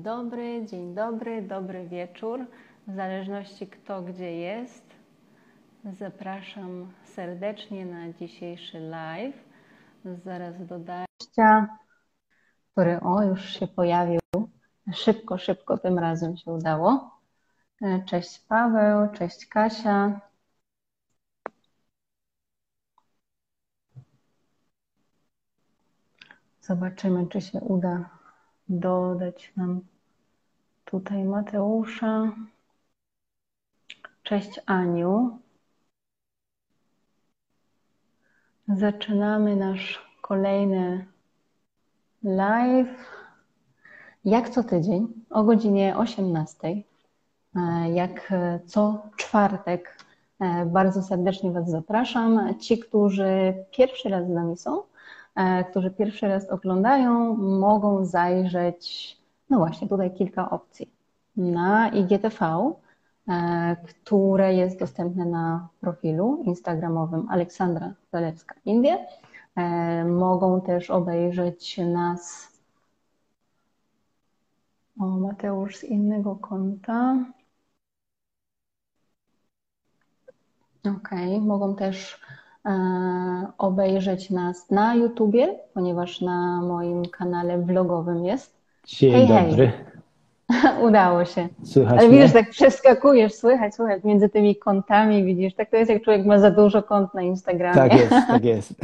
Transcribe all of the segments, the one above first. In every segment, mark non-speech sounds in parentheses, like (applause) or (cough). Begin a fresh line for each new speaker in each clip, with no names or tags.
Dzień dobry, dzień dobry, dobry wieczór. W zależności kto gdzie jest, zapraszam serdecznie na dzisiejszy live. Zaraz dodaję, który o już się pojawił. Szybko, szybko tym razem się udało. Cześć Paweł, cześć Kasia. Zobaczymy, czy się uda dodać nam tutaj Mateusza. Cześć Aniu. Zaczynamy nasz kolejny live. Jak co tydzień o godzinie 18. E, jak co czwartek e, bardzo serdecznie Was zapraszam. Ci, którzy pierwszy raz z nami są, E, którzy pierwszy raz oglądają, mogą zajrzeć, no właśnie, tutaj kilka opcji. Na IGTV, e, które jest dostępne na profilu instagramowym Aleksandra Zalewska Indie. E, mogą też obejrzeć nas. O, Mateusz z innego konta. Ok, mogą też E, obejrzeć nas na YouTubie, ponieważ na moim kanale vlogowym jest.
Dzień hej, dobry.
Hej. (laughs) Udało się.
Słychać
Ale widzisz, tak przeskakujesz, słychać, słychać między tymi kątami, widzisz, tak to jest jak człowiek ma za dużo kont na Instagramie.
Tak jest, (laughs) tak jest.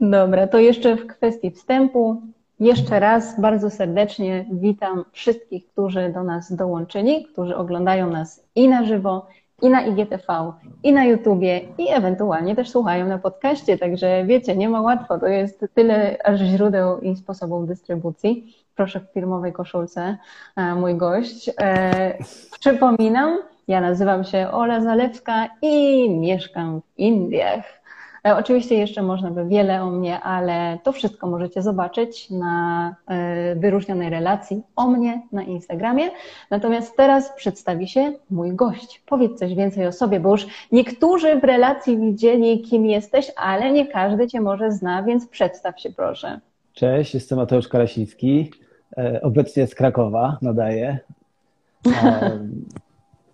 Dobra, to jeszcze w kwestii wstępu. Jeszcze raz bardzo serdecznie witam wszystkich, którzy do nas dołączyli, którzy oglądają nas i na żywo, i na IGTV, i na YouTubie, i ewentualnie też słuchają na podcaście, także wiecie, nie ma łatwo, to jest tyle źródeł i sposobów dystrybucji. Proszę w firmowej koszulce, e, mój gość. E, przypominam, ja nazywam się Ola Zalewska i mieszkam w Indiach. E, oczywiście jeszcze można by wiele o mnie, ale to wszystko możecie zobaczyć na e, wyróżnionej relacji o mnie na Instagramie. Natomiast teraz przedstawi się mój gość. Powiedz coś więcej o sobie, bo już niektórzy w relacji widzieli, kim jesteś, ale nie każdy Cię może zna, więc przedstaw się proszę.
Cześć, jestem Mateusz Karasiński, e, obecnie z Krakowa nadaję.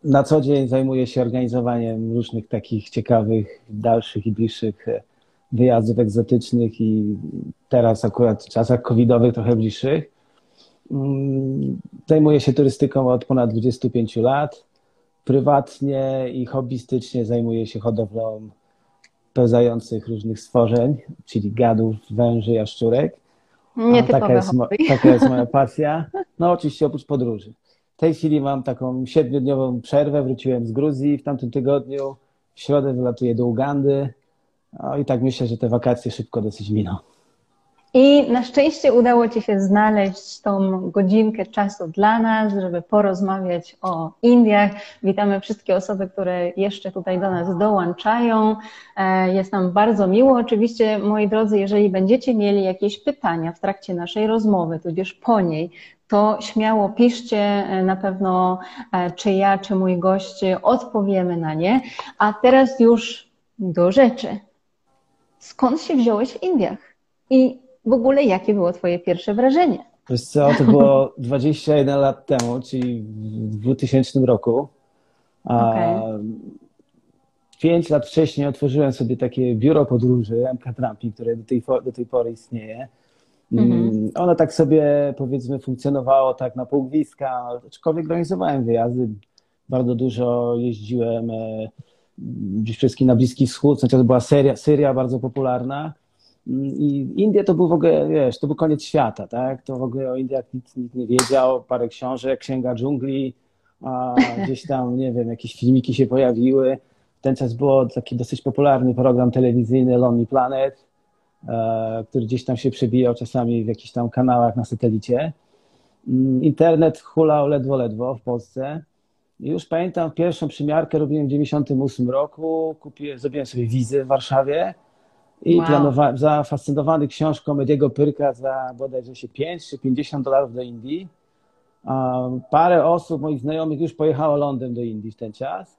Na co dzień zajmuję się organizowaniem różnych takich ciekawych, dalszych i bliższych e, wyjazdów egzotycznych i teraz akurat w czasach covidowych trochę bliższych. Mm, zajmuję się turystyką od ponad 25 lat. Prywatnie i hobbystycznie zajmuję się hodowlą pełzających różnych stworzeń, czyli gadów, węży, jaszczurek.
Nie taka jest,
taka jest (laughs) moja pasja. No oczywiście oprócz podróży. W tej chwili mam taką siedmiodniową przerwę, wróciłem z Gruzji w tamtym tygodniu. W środę wylatuję do Ugandy. No i tak myślę, że te wakacje szybko dosyć miną.
I na szczęście udało Ci się znaleźć tą godzinkę czasu dla nas, żeby porozmawiać o Indiach. Witamy wszystkie osoby, które jeszcze tutaj do nas dołączają. E, jest nam bardzo miło. Oczywiście, moi drodzy, jeżeli będziecie mieli jakieś pytania w trakcie naszej rozmowy, tudzież po niej, to śmiało piszcie, e, na pewno e, czy ja, czy mój gość odpowiemy na nie. A teraz już do rzeczy. Skąd się wziąłeś w Indiach? I w ogóle jakie było Twoje pierwsze wrażenie?
Wiesz co, to było (laughs) 21 lat temu, czyli w 2000 roku. Okay. 5 lat wcześniej otworzyłem sobie takie biuro podróży MK Trampi, które do tej, do tej pory istnieje. Mhm. Ono tak sobie powiedzmy funkcjonowało tak na półgwiska, aczkolwiek organizowałem wyjazdy. Bardzo dużo jeździłem e, gdzieś wszystkim na Bliski Wschód, znaczy to była seria, Syria bardzo popularna. I Indie to był w ogóle, wiesz, to był koniec świata, tak? To w ogóle o Indiach nikt, nikt nie wiedział, parę książek, Księga Dżungli, a (laughs) gdzieś tam, nie wiem, jakieś filmiki się pojawiły. W ten czas był taki dosyć popularny program telewizyjny Lonely Planet, e, który gdzieś tam się przebijał czasami w jakichś tam kanałach na satelicie. Mm, internet hulał ledwo, ledwo w Polsce. I już pamiętam, pierwszą przymiarkę robiłem w 98 roku, kupiłem, zrobiłem sobie wizę w Warszawie, i wow. planowałem, zafascynowany książką Ediego Pyrka za bodajże się 5 czy 50 dolarów do Indii. Parę osób, moich znajomych już pojechało Londyn do Indii w ten czas.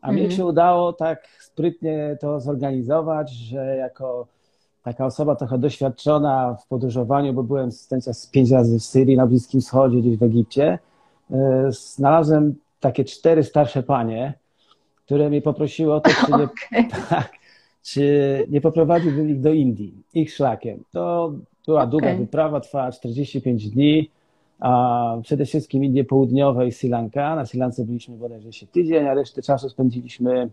A mm. mnie mhm. się udało tak sprytnie to zorganizować, że jako taka osoba trochę doświadczona w podróżowaniu, bo byłem z pięć razy w Syrii, na Bliskim Wschodzie, gdzieś w Egipcie, e, znalazłem takie cztery starsze panie, które mnie poprosiły o to, czy nie, (laughs) okay. tak, czy nie poprowadziłbym ich do Indii, ich szlakiem. To była okay. długa wyprawa, trwała 45 dni, a przede wszystkim Indie Południowe i Sri Lanka. Na Sri Lance byliśmy bodajże się tydzień, a resztę czasu spędziliśmy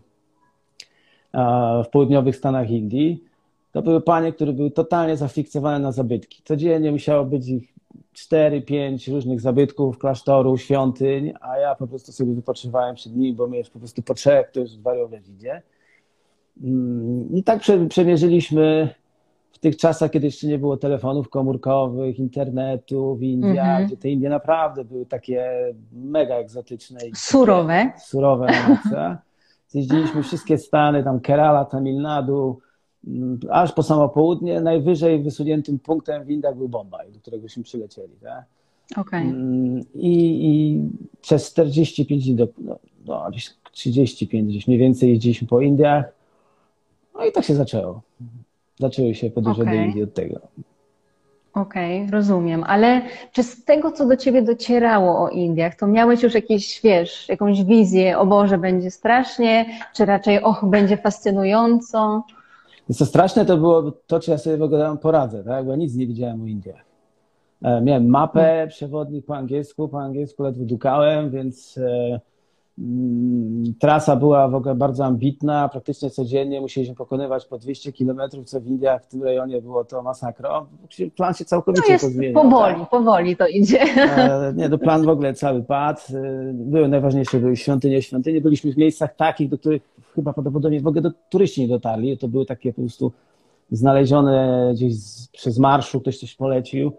w południowych Stanach Indii. To były panie, które były totalnie zafiksowane na zabytki. Codziennie musiało być ich 4-5 różnych zabytków, klasztorów, świątyń, a ja po prostu sobie wypoczywałem przed nimi, bo mnie już po prostu po trzech to już wariować idzie. Mm, I tak przemierzyliśmy w tych czasach, kiedy jeszcze nie było telefonów komórkowych, internetu w Indiach, mm -hmm. gdzie te Indie naprawdę były takie mega egzotyczne. I
surowe.
Surowe na (laughs) Zjeździliśmy wszystkie Stany, tam Kerala, Tamil Nadu, mm, aż po samo południe. Najwyżej wysuniętym punktem w Indiach był Bombaj, do któregośmy przylecieli. Tak?
Okay.
I, I, przez 45 dni, do, no, no, gdzieś 35, gdzieś mniej więcej jeździliśmy po Indiach. No i tak się zaczęło. Zaczęły się podróże okay. do Indii od tego.
Okej, okay, rozumiem, ale czy z tego, co do ciebie docierało o Indiach, to miałeś już jakieś, wiesz, jakąś wizję, o Boże, będzie strasznie, czy raczej, och, będzie fascynująco?
Co straszne to było to, czy ja sobie w ogóle poradzę, tak? bo nic nie widziałem o Indiach. E, miałem mapę, hmm. przewodnik po angielsku, po angielsku ledwo dukałem, więc e, trasa była w ogóle bardzo ambitna, praktycznie codziennie musieliśmy pokonywać po 200 kilometrów, co w Indiach, w tym rejonie było to masakra. Plan się całkowicie no jest pozmieniał.
Powoli, tak? powoli to idzie.
E, nie, to plan w ogóle cały padł. E, były najważniejsze, były świątynie, świątynie. Byliśmy w miejscach takich, do których chyba prawdopodobnie w ogóle do turyści nie dotarli. To były takie po prostu znalezione gdzieś przez marszu, ktoś coś polecił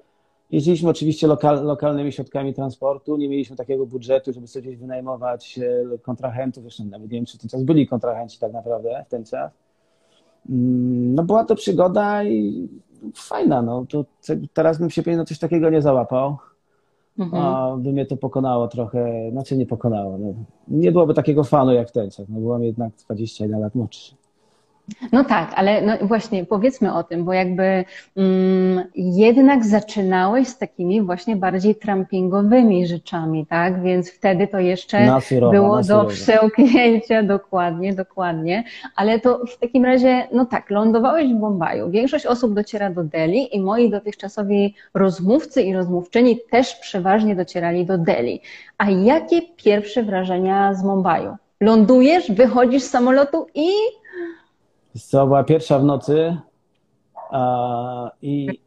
Jeździliśmy oczywiście lokal, lokalnymi środkami transportu, nie mieliśmy takiego budżetu, żeby sobie gdzieś wynajmować e, kontrahentów, zresztą nawet nie wiem, czy ten czas byli kontrahenci tak naprawdę w ten czas. Mm, no była to przygoda i fajna, no to teraz bym się na coś takiego nie załapał. Mhm. A by mnie to pokonało trochę, znaczy nie pokonało. No. Nie byłoby takiego fanu jak w ten czas, no byłam jednak 21 lat młodszy.
No tak, ale no właśnie powiedzmy o tym, bo jakby mm, jednak zaczynałeś z takimi właśnie bardziej trampingowymi rzeczami, tak? Więc wtedy to jeszcze było do przełknięcia, dokładnie, dokładnie. Ale to w takim razie, no tak, lądowałeś w Bombaju. Większość osób dociera do Delhi i moi dotychczasowi rozmówcy i rozmówczyni też przeważnie docierali do Delhi. A jakie pierwsze wrażenia z Bombaju? Lądujesz, wychodzisz z samolotu i
co, była pierwsza w nocy a, i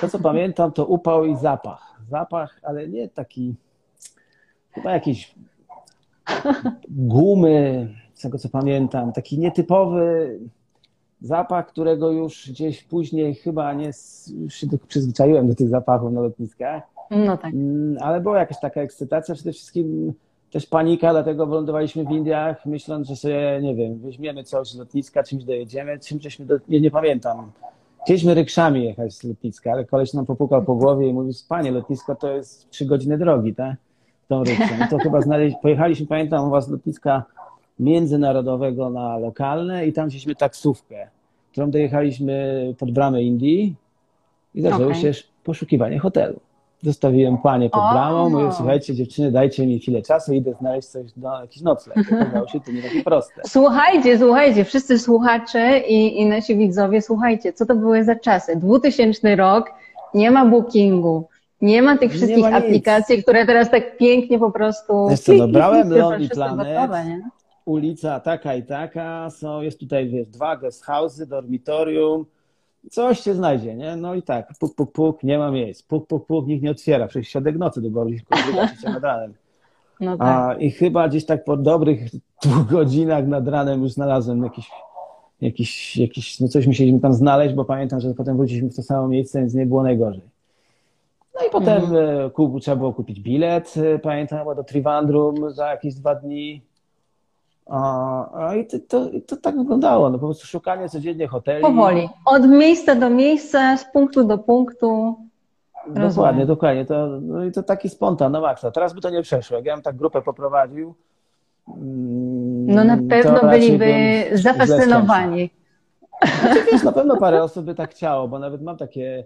to, co pamiętam, to upał i zapach. Zapach, ale nie taki, chyba jakiś gumy, z tego co pamiętam, taki nietypowy zapach, którego już gdzieś później chyba nie, już się przyzwyczaiłem do tych zapachów na lotniskach.
No tak.
Mm, ale była jakaś taka ekscytacja, przede wszystkim też panika, dlatego wylądowaliśmy w Indiach, myśląc, że sobie, nie wiem, weźmiemy coś z lotniska, czymś dojedziemy, czym żeśmy, do, nie, nie pamiętam. Chcieliśmy rykszami jechać z lotniska, ale koleś nam popukał po głowie i mówi, panie, lotnisko to jest trzy godziny drogi, tak? Tą rykszą. I to chyba znaleźć, pojechaliśmy, pamiętam, u was z lotniska międzynarodowego na lokalne i tam wzięliśmy taksówkę, którą dojechaliśmy pod bramę Indii i zaczęło okay. się poszukiwanie hotelu. Zostawiłem panie pod bramą, mówię, słuchajcie dziewczyny, dajcie mi chwilę czasu, idę znaleźć coś, no, jakiś nocleg. Okazało się to nie takie proste.
Słuchajcie, słuchajcie, wszyscy słuchacze i, i nasi widzowie, słuchajcie, co to były za czasy? 2000 rok, nie ma bookingu, nie ma tych wszystkich ma aplikacji, które teraz tak pięknie po prostu...
Wiesz co, no, brałem Lonely Planet, gotowe, ulica taka i taka, są, jest tutaj, wiesz, dwa guest house'y, dormitorium, coś się znajdzie, nie? No i tak, puk, puk, puk, nie ma miejsc, puk, puk, puk, nikt nie otwiera, przecież środek nocy było blisko (laughs) nad ranem. No tak. A, I chyba gdzieś tak po dobrych dwóch godzinach nad ranem już znalazłem jakiś, jakiś, jakiś no coś musieliśmy tam znaleźć, bo pamiętam, że potem wróciliśmy w to samo miejsce, więc nie było najgorzej. No i potem mhm. E, kup, trzeba było kupić bilet, e, pamiętam, chyba do Trivandrum za jakieś dwa dni. A, i to, to, to, tak wyglądało, no po prostu szukanie codziennie hoteli.
Powoli, od miejsca do miejsca, z punktu do punktu.
Dokładnie, Rozumiem. dokładnie. To, no i to taki spontan na maksa. Teraz by to nie przeszło. Jak ja bym tak grupę poprowadził,
mm, no na pewno byliby zafascynowani.
Znaczy, wiesz, na pewno parę osób by tak chciało, bo nawet mam takie,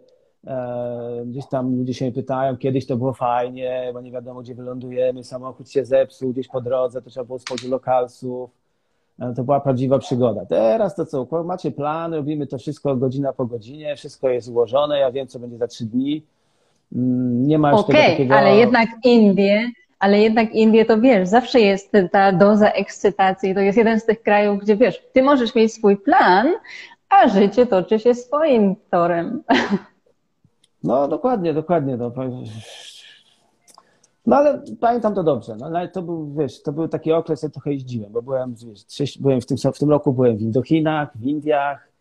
gdzieś tam ludzie się pytają, kiedyś to było fajnie, bo nie wiadomo, gdzie wylądujemy, samochód się zepsuł gdzieś po drodze, to trzeba było schodzić lokalsów. E, to była prawdziwa przygoda. Teraz to co, macie plan, robimy to wszystko godzina po godzinie, wszystko jest ułożone, ja wiem, co będzie za trzy dni. Mm, nie ma już
okay, tego takiego... ale jednak Indie ale jednak Indie to wiesz, zawsze jest ta doza ekscytacji. To jest jeden z tych krajów, gdzie wiesz, ty możesz mieć swój plan, a życie toczy się swoim torem. (laughs)
No dokładnie, dokładnie. No, no ale pamiętam to dobrze. No, to był, wiesz, to był taki okres, ja trochę jeździłem, bo byłem, wiesz, byłem w tym, w tym roku byłem w Indochinach, w Indiach,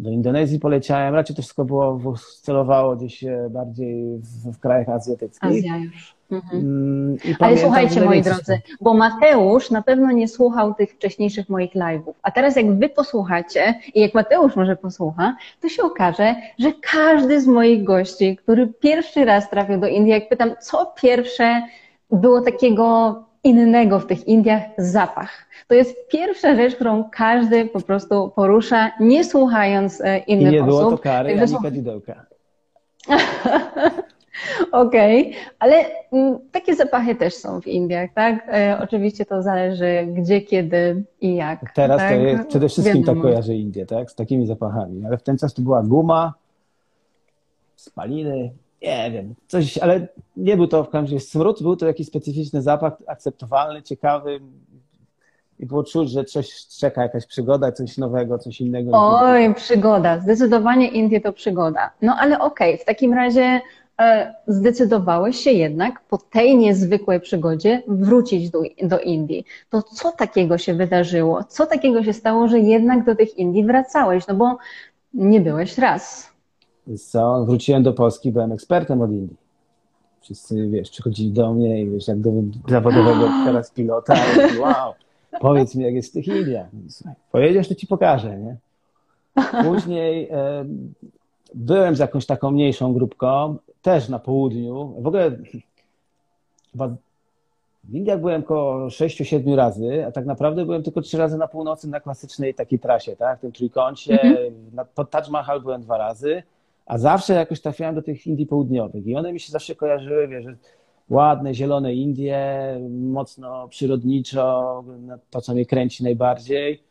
do Indonezji poleciałem. Raczej to wszystko było, celowało gdzieś bardziej w, w krajach azjatyckich.
Azja już. Mhm. Mm, Ale słuchajcie, moi drodzy, bo Mateusz na pewno nie słuchał tych wcześniejszych moich live'ów. A teraz jak wy posłuchacie i jak Mateusz może posłucha, to się okaże, że każdy z moich gości, który pierwszy raz trafił do Indii, jak pytam, co pierwsze było takiego innego w tych Indiach, zapach. To jest pierwsza rzecz, którą każdy po prostu porusza, nie słuchając e, innych.
I nie było osób. to kary, Także ani kadzidełka. (laughs)
Okej, okay. ale mm, takie zapachy też są w Indiach, tak? E, oczywiście to zależy gdzie, kiedy i jak.
Teraz
tak?
to jest przede wszystkim tak kojarzy Indie, tak? Z takimi zapachami, ale w ten czas to była guma, spaliny, nie wiem, coś, ale nie był to w każdym razie smród, był to jakiś specyficzny zapach, akceptowalny, ciekawy, i było czuć, że coś czeka, jakaś przygoda, coś nowego, coś innego.
Oj, przygoda. Zdecydowanie Indie to przygoda. No ale okej, okay, w takim razie E, zdecydowałeś się jednak po tej niezwykłej przygodzie wrócić do, do Indii. To co takiego się wydarzyło? Co takiego się stało, że jednak do tych Indii wracałeś? No bo nie byłeś raz.
Co? Wróciłem do Polski, byłem ekspertem od Indii. Wszyscy, wiesz, przychodzili do mnie i wiesz, jak do zawodowego (gasps) teraz pilota, i wow, powiedz mi, jak jest w tych Indiach. Pojedziesz, to ci pokażę, nie? Później e, byłem z jakąś taką mniejszą grupką, też na południu. W ogóle chyba w Indiach byłem około 6-7 razy, a tak naprawdę byłem tylko 3 razy na północy na klasycznej takiej trasie, tak? W tym trójkącie. Mm -hmm. Pod Taj Mahal byłem dwa razy, a zawsze jakoś trafiałem do tych Indii południowych i one mi się zawsze kojarzyły, wiesz, ładne, zielone Indie, mocno przyrodniczo, to co mnie kręci najbardziej.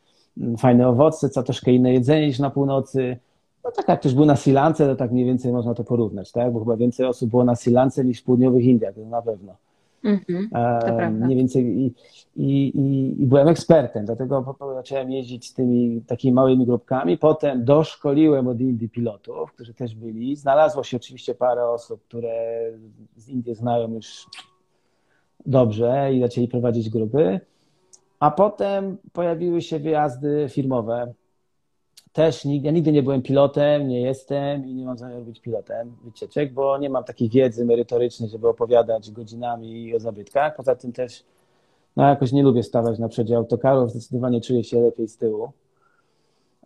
Fajne owoce, co troszkę inne jedzenie niż na północy. No tak jak ktoś był na Sri Lance, to tak mniej więcej można to porównać, tak? Bo chyba więcej osób było na Sri Lance niż w południowych Indiach, to na pewno.
Mm-hmm, to
mniej więcej i, i, i, i, byłem ekspertem, dlatego zacząłem jeździć z tymi takimi małymi grupkami. Potem doszkoliłem od Indii pilotów, którzy też byli. Znalazło się oczywiście parę osób, które z Indii znają już dobrze i zaczęli prowadzić grupy. A potem pojawiły się wyjazdy firmowe też ja nigdy nie byłem pilotem, nie jestem i nie mam zamiaru być pilotem wycieczek, bo nie mam takiej wiedzy merytorycznej, żeby opowiadać godzinami o zabytkach. Poza tym też no jakoś nie lubię stawać na przedzie autokarów, zdecydowanie czuję się lepiej z tyłu.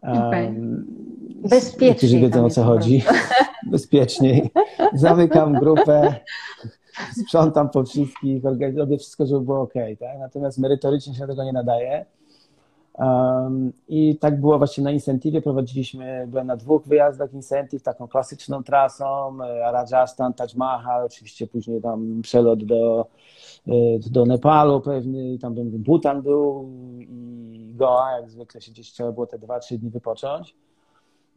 Okay. Um, Bezpiecznie.
Którzy wiedzą o co chodzi. (laughs) Bezpieczniej. Zamykam grupę, sprzątam po wszystkich, robię wszystko, żeby było ok. Tak? Natomiast merytorycznie się tego nie nadaje. I tak było właśnie na Incentive. Prowadziliśmy, byłem na dwóch wyjazdach Incentive, taką klasyczną trasą, e, Rajasthan, Taj Mahal, oczywiście później tam przelot do, e, do Nepalu pewnie, tam Bhutan był i Goa, jak zwykle się gdzieś trzeba było te dwa, trzy dni wypocząć.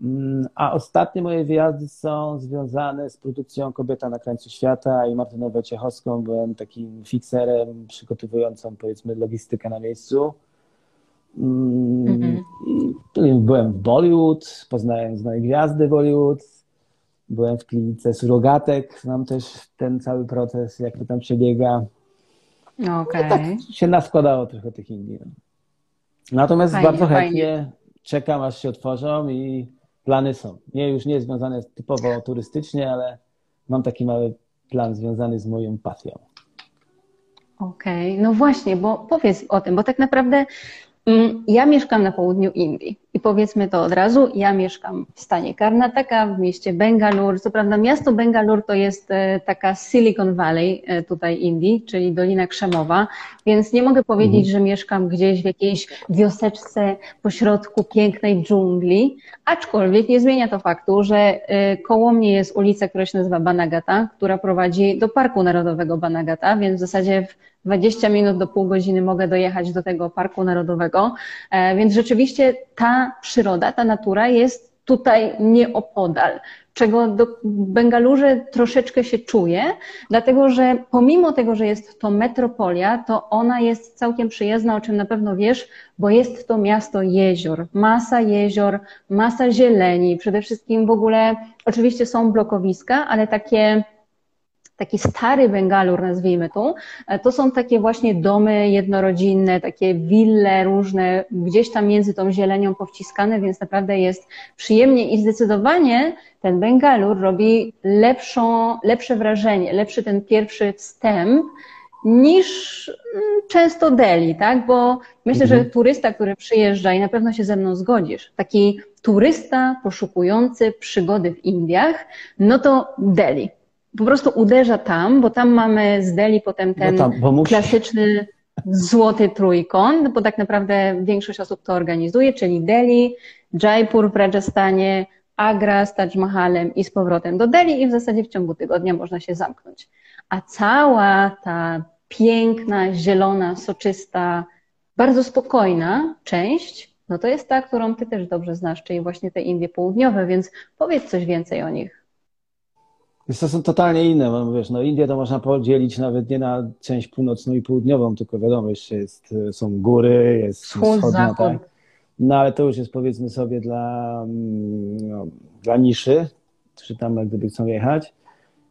Mm, a ostatnie moje wyjazdy są związane z produkcją Kobieta na krańcu świata i Martyną Wojciechowską. Byłem takim fikserem przygotowującą powiedzmy logistykę na miejscu. Mm, mhm. Byłem w Bollywood, poznałem znane gwiazdy Bollywood, byłem w klinice surogatek, znam też ten cały proces, jak to tam przebiega.
No okay. tak
się naskładało trochę tych Indii. No. Natomiast fajnie, bardzo chętnie fajnie. czekam, aż się otworzą i plany są. Nie, już nie związane typowo turystycznie, ale mam taki mały plan związany z moją pasją.
Okej, okay. no właśnie, bo powiedz o tym, bo tak naprawdę ja mieszkam na południu Indii I powiedzmy to od razu, ja mieszkam w stanie Karnataka, w mieście Bengaluru. Co prawda miasto Bengaluru to jest e, taka Silicon Valley e, tutaj Indii, czyli Dolina Krzemowa, więc nie mogę powiedzieć, mhm. że mieszkam gdzieś w jakiejś wioseczce pośrodku pięknej dżungli, aczkolwiek nie zmienia to faktu, że e, koło mnie jest ulica, która się nazywa Banagata, która prowadzi do Parku Narodowego Banagata, więc w zasadzie w 20 minut do pół godziny mogę dojechać do tego Parku Narodowego, więc rzeczywiście ta przyroda, ta natura jest tutaj nieopodal, czego do Bengalurze troszeczkę się czuje, dlatego że pomimo tego, że jest to metropolia, to ona jest całkiem przyjazna, o czym na pewno wiesz, bo jest to miasto jezior, masa jezior, masa zieleni, przede wszystkim w ogóle oczywiście są blokowiska, ale takie taki stary Bengalur, nazwijmy tu, e, to są takie właśnie domy jednorodzinne, takie wille różne, gdzieś tam między tą zielenią powciskane, więc naprawdę jest przyjemnie i zdecydowanie ten Bengalur robi lepszą, lepsze wrażenie, lepszy ten pierwszy wstęp niż mm, często Delhi, tak? Bo myślę, mhm. że turysta, który przyjeżdża i na pewno się ze mną zgodzisz, taki turysta poszukujący przygody w Indiach, no to Delhi po prostu uderza tam, bo tam mamy z Delhi potem ten tam, klasyczny złoty trójkąt, bo tak naprawdę większość osób to organizuje, czyli Delhi, Jaipur w Rajasthanie, Agra z Taj Mahalem i z powrotem do Delhi i w zasadzie w ciągu tygodnia można się zamknąć. A cała ta piękna, zielona, soczysta, bardzo spokojna część, no to jest ta, którą ty też dobrze znasz, czyli właśnie te Indie Południowe, więc powiedz coś więcej o nich.
Więc to są totalnie inne, bo wiesz, no Indię to można podzielić nawet nie na część północną i południową, tylko wiadomo, jeszcze jest, są góry, jest
wschód, wschodnia, tak?
No ale to już jest powiedzmy sobie dla, mm, no, dla niszy, czy tam jak gdyby chcą jechać.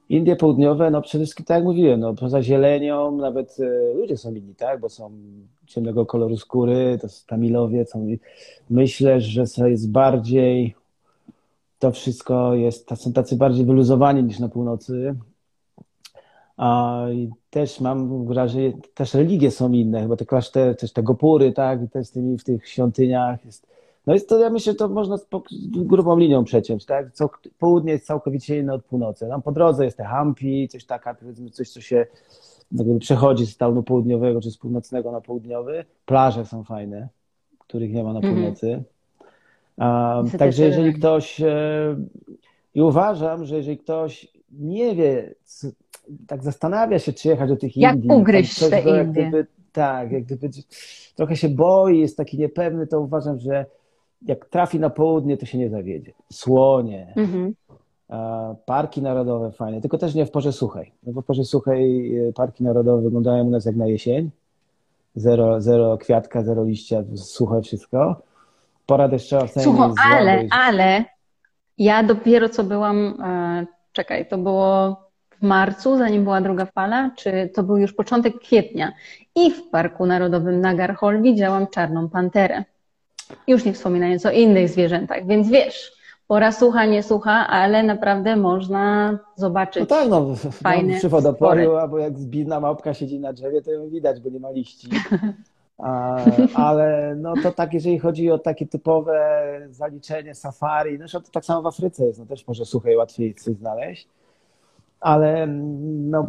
Indie południowe, no przede wszystkim tak jak mówiłem, no poza zielenią nawet e, ludzie są inni, tak, bo są ciemnego koloru skóry, to są Tamilowie, są, myślę, że jest bardziej to wszystko jest, są tacy bardziej wyluzowani niż na północy. A i też mam wrażenie, też religie są inne, chyba te klasztory, też te gopury, tak, i też tymi w tych świątyniach jest, no jest to, ja myślę, to można grubą linią przeciąć, tak, co, południe jest całkowicie inne od północy, tam po drodze jest te Hampi, coś taka, powiedzmy, coś, co się jakby przechodzi z stanu południowego czy z północnego na południowy, plaże są fajne, których nie ma na mhm. północy, mm -hmm. Także jeżeli ktoś, e, i uważam, że jeżeli ktoś nie wie, tak zastanawia się, czy jechać do tych
jak
Indii.
Jak ugryźć te Indie.
Gdyby, tak, jak gdyby trochę się boi, jest taki niepewny, to uważam, że jak trafi na południe, to się nie zawiedzie. Słonie, mhm. parki narodowe fajne, tylko też nie w porze suchej. No bo w porze suchej e, parki narodowe wyglądają u nas jak na jesień. Zero, zero kwiatka, zero liścia, suche wszystko pora deszczowa w
Słuchaj, ale, ale ja dopiero co byłam, e, czekaj, to było w marcu, zanim była druga fala, czy to był już początek kwietnia i w Parku Narodowym Hall widziałam czarną panterę. Już nie wspominając o innych zwierzętach, więc wiesz, pora sucha, nie sucha, ale naprawdę można zobaczyć. No
tak, no, fajne no przy wodoporu, albo jak zbidna małpka siedzi na drzewie, to ją widać, bo nie ma liści. (laughs) ale no to tak, jeżeli chodzi o takie typowe zaliczenie safari, no to tak samo w Afryce jest, no też może suchej łatwiej coś znaleźć, ale no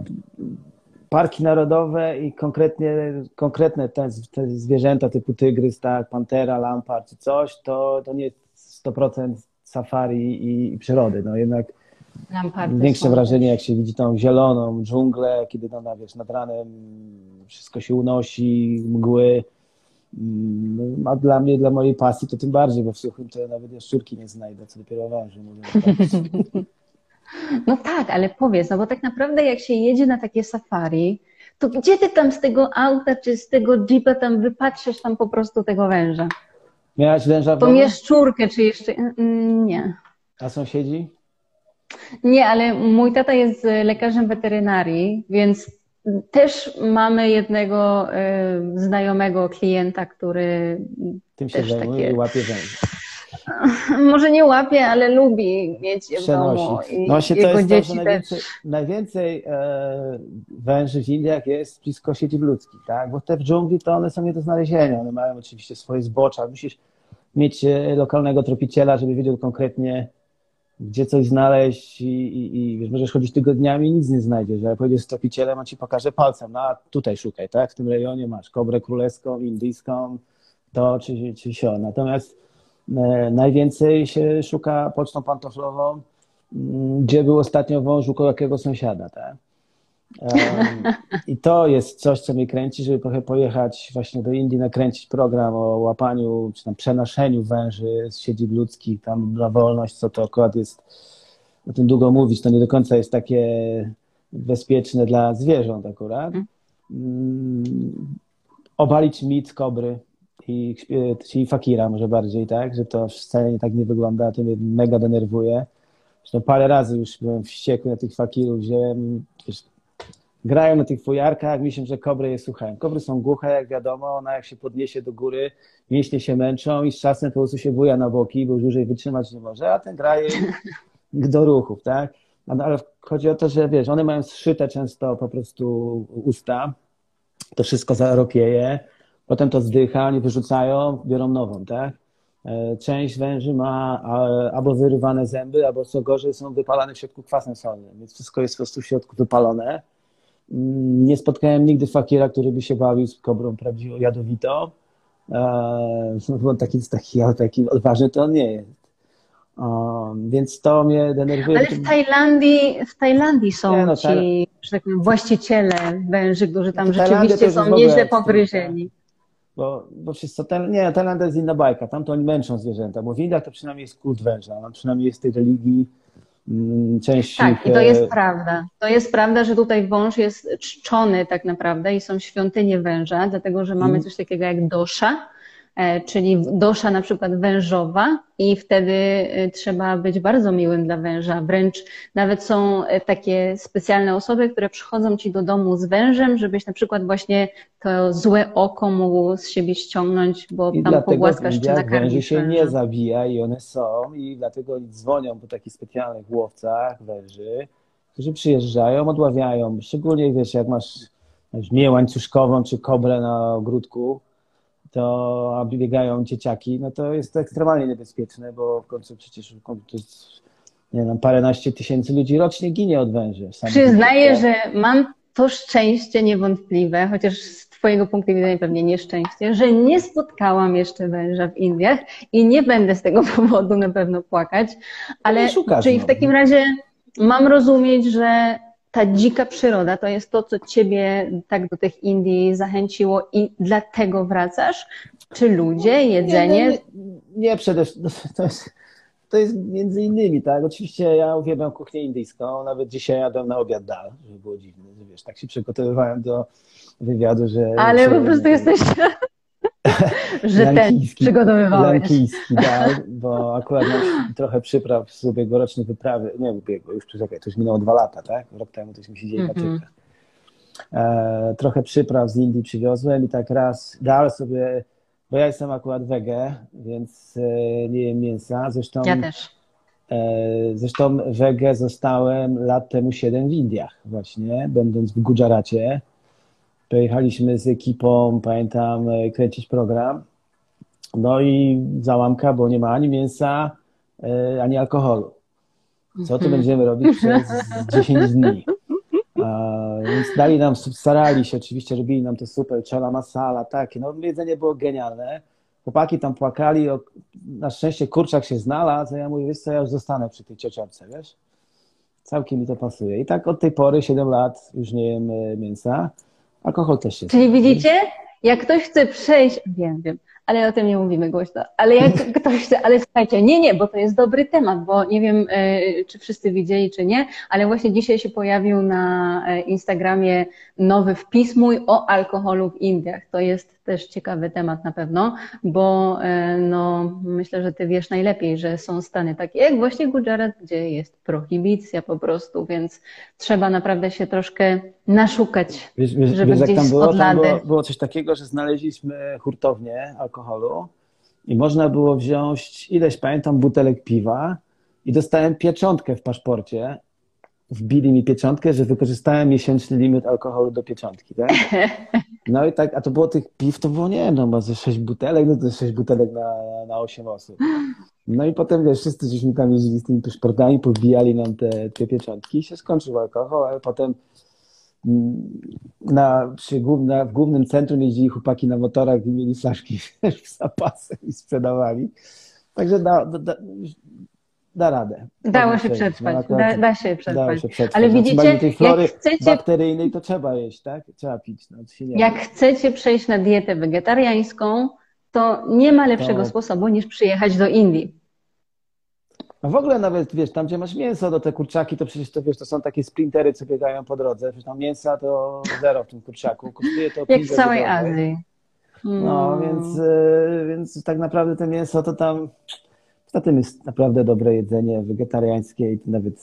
parki narodowe i konkretnie, konkretne te, te zwierzęta typu tygrys, tak, pantera, lampart czy coś, to, to nie jest 100% safari i, i przyrody, no jednak większe wrażenie, jak się widzi tą zieloną dżunglę, kiedy no, wiesz, nad ranem wszystko się unosi, mgły. Mm, a dla mnie, dla mojej pasji to tym bardziej, bo w suchym to ja nawet jaszczurki nie znajdę, co dopiero węży. (laughs)
No tak, ale powiedz, no bo tak naprawdę jak się jedzie na takie safari, to gdzie ty tam z tego auta czy z tego jeepa tam wypatrzysz tam po prostu tego węża?
Miałaś węża w
Tą jaszczurkę czy jeszcze... Mm, nie.
A sąsiedzi?
Nie, ale mój tata jest lekarzem weterynarii, więc też mamy jednego y, znajomego klienta, który
tym się zajmuje takie... i łapie węże. (laughs)
Może nie łapie, ale lubi mieć je w domu. I
no właśnie to jest to, że najwięcej, najwięcej e, węży w Indiach jest blisko siedzib ludzkich, tak? Bo te w dżungli to one są nie do znalezienia. One mają oczywiście swoje zbocza. Musisz mieć lokalnego tropiciela, żeby wiedział konkretnie, gdzie coś znaleźć i, i, i wiesz, możesz chodzić tygodniami i nic nie znajdziesz, ale pojedziesz z tropicielem, on ci pokaże palcem, no a tutaj szukaj, tak? W tym rejonie masz kobrę królewską, indyjską, to czy, czy sio. Natomiast e, najwięcej się szuka pocztą pantoflową, mm, gdzie był ostatnio wąż u jakiego sąsiada, tak? I to jest coś, co mnie kręci, żeby trochę pojechać właśnie do Indii, nakręcić program o łapaniu czy tam przenoszeniu węży z siedzib ludzkich tam na wolność, co to akurat jest, o tym długo mówić, to nie do końca jest takie bezpieczne dla zwierząt akurat. Mhm. Obalić mit kobry i, czyli fakira może bardziej, tak, że to wcale nie tak nie wygląda, to mnie mega denerwuje. Zresztą parę razy już byłem wściekły na tych fakirów, wziąłem, wiesz, grają na tych fujarkach, myślę, że kobry je słuchają. Kobry są głuche, jak wiadomo, ona jak się podniesie do góry, mięśnie się męczą i z czasem po prostu się buja na boki, bo już dłużej wytrzymać nie może, a ten graje (laughs) do ruchów, tak? No, ale chodzi o to, że wiesz, one mają zszyte często po prostu usta, to wszystko zaropieje, potem to zdycha, oni wyrzucają, biorą nową, tak? E, część węży ma albo wyrywane zęby, albo co gorzej, są wypalane w środku kwasem solnym, więc wszystko jest po prostu w środku wypalone. Nie spotkałem nigdy fakira, który by się bawił z kobrą prawdziwą jadowitą. (laughs) Bo taki, taki, taki odważny to on nie jest. Um, więc to mnie denerwuje.
Ale w Tajlandii, w Tajlandii są nie, no, ci że tak powiem, właściciele węży, którzy tam rzeczywiście są nieźle pogryzieni.
Bo, bo wszystko, nie, Tajlandia jest inna bajka, tam to oni męczą zwierzęta, bo w Indiach to przynajmniej jest kult węża, tam przynajmniej jest tej religii części.
Tak, i to jest prawda. To jest prawda, że tutaj wąż jest czczony tak naprawdę i są świątynie węża, dlatego że mamy mhm. coś takiego jak dosza, E, czyli dosza na przykład wężowa i wtedy e, trzeba być bardzo miłym dla węża. Wręcz nawet są e, takie specjalne osoby, które przychodzą ci do domu z wężem, żebyś na przykład właśnie to złe oko mógł z siebie ściągnąć, bo I tam pogłaskasz czy nakarmisz
węży się nie zabija i one są i dlatego oni dzwonią po takich specjalnych łowcach węży, którzy przyjeżdżają, odławiają. Szczególnie wiesz, jak masz, masz mię łańcuszkową czy kobrę na ogródku, to biegają dzieciaki, no to jest to ekstremalnie niebezpieczne, bo w końcu przecież to jest, nie wiem, paręnaście tysięcy ludzi rocznie ginie od węży.
Przyznaję, że mam to szczęście niewątpliwe, chociaż z Twojego punktu widzenia pewnie nieszczęście, że nie spotkałam jeszcze węża w Indiach i nie będę z tego (laughs) powodu na pewno płakać, ale szukasz, czyli w no. takim razie mam rozumieć, że ta dzika przyroda to jest to, co ciebie tak do tych Indii zachęciło i dlatego wracasz? Czy ludzie, jedzenie?
Nie, nie, nie przede wszystkim. To jest, to jest między innymi, tak? Oczywiście ja uwielbiam kuchnię indyjską, nawet dzisiaj jadłem na obiad dal, żeby było dziwne, wiesz, tak się przygotowywałem do wywiadu, że...
Ale po prostu jesteś (laughs) że ten przygotowywałeś.
Lankijski, (laughs) tak, bo akurat trochę przypraw z ubiegłorocznej wyprawy, nie ubiegło, już czekaj, to już minęło dwa lata, tak? Rok temu to mi się dzieje mm -hmm. e, Trochę przypraw z Indii przywiozłem i tak raz dal sobie, bo ja jestem akurat wege, więc e, nie jem mięsa, zresztą...
Ja też.
E, zresztą wege zostałem lat temu siedem w Indiach właśnie, będąc w Gujaracie Pojechaliśmy z ekipą, pamiętam, e, kręcić program. No i załamka, bo nie ma ani mięsa, e, ani alkoholu. Co tu mhm. będziemy robić przez 10 dni? Więc dali nam, starali się oczywiście, robili nam to super, czela masala, takie. No jedzenie było genialne. Chłopaki tam płakali, na szczęście kurczak się znalazł, a ja mówię, wiesz co, ja już zostanę przy tej ciociorce, wiesz? Całkiem mi to pasuje. I tak od tej pory, 7 lat, już nie jem e, mięsa. Alkohol też jest.
Czyli widzicie, jak ktoś chce przejść, wiem, wiem, ale o tym nie mówimy głośno, ale jak (laughs) ktoś chce, ale słuchajcie, nie, nie, bo to jest dobry temat, bo nie wiem, e, czy wszyscy widzieli, czy nie, ale właśnie dzisiaj się pojawił na e, Instagramie nowy wpis mój o alkoholu w Indiach. To jest też ciekawy temat na pewno, bo e, no, myślę, że ty wiesz najlepiej, że są stany takie jak właśnie Gujarat, gdzie jest prohibicja po prostu, więc trzeba naprawdę się troszkę naszukać, wiesz, wiesz, żeby wiesz, gdzieś tam było, tam
było, było coś takiego, że znaleźliśmy hurtownię alkoholu i można było wziąć ileś, pamiętam, butelek piwa i dostałem pieczątkę w paszporcie wbili mi pieczątkę, że wykorzystałem miesięczny limit alkoholu do pieczątki, tak? (laughs) No i tak, a to było tych piw, to było, nie wiem, no, ze sześć butelek, no to sześć butelek na, na 8 osób. No i potem, wiesz, wszyscy żeśmy tam jeździli z tymi paszportami, podbijali nam te, te pieczątki i się skończył alkohol, ale potem mm, na, przy główna, w głównym centrum jeździli chłopaki na motorach i mieli flaszki (laughs) z zapasem i sprzedawali. Także da, da, da radę.
Dało się przetrwać, no, da, da, się przetrwać. Się
przetrwać.
Ale widzicie,
tej flory jak chcecie... bakteryjnej to trzeba jeść, tak? Trzeba pić. No,
jak chcecie przejść na dietę wegetariańską, to nie ma lepszego to... sposobu niż przyjechać do Indii.
A w ogóle nawet, wiesz, tam gdzie masz mięso do te kurczaki, to przecież to, wiesz, to są takie sprintery, co biegają po drodze. Przecież tam mięsa to zero w tym kurczaku. Kosztuje to (laughs)
Jak w całej Azji.
No, hmm. więc, y, więc tak naprawdę to mięso to tam Poza tym jest naprawdę dobre jedzenie wegetariańskie i nawet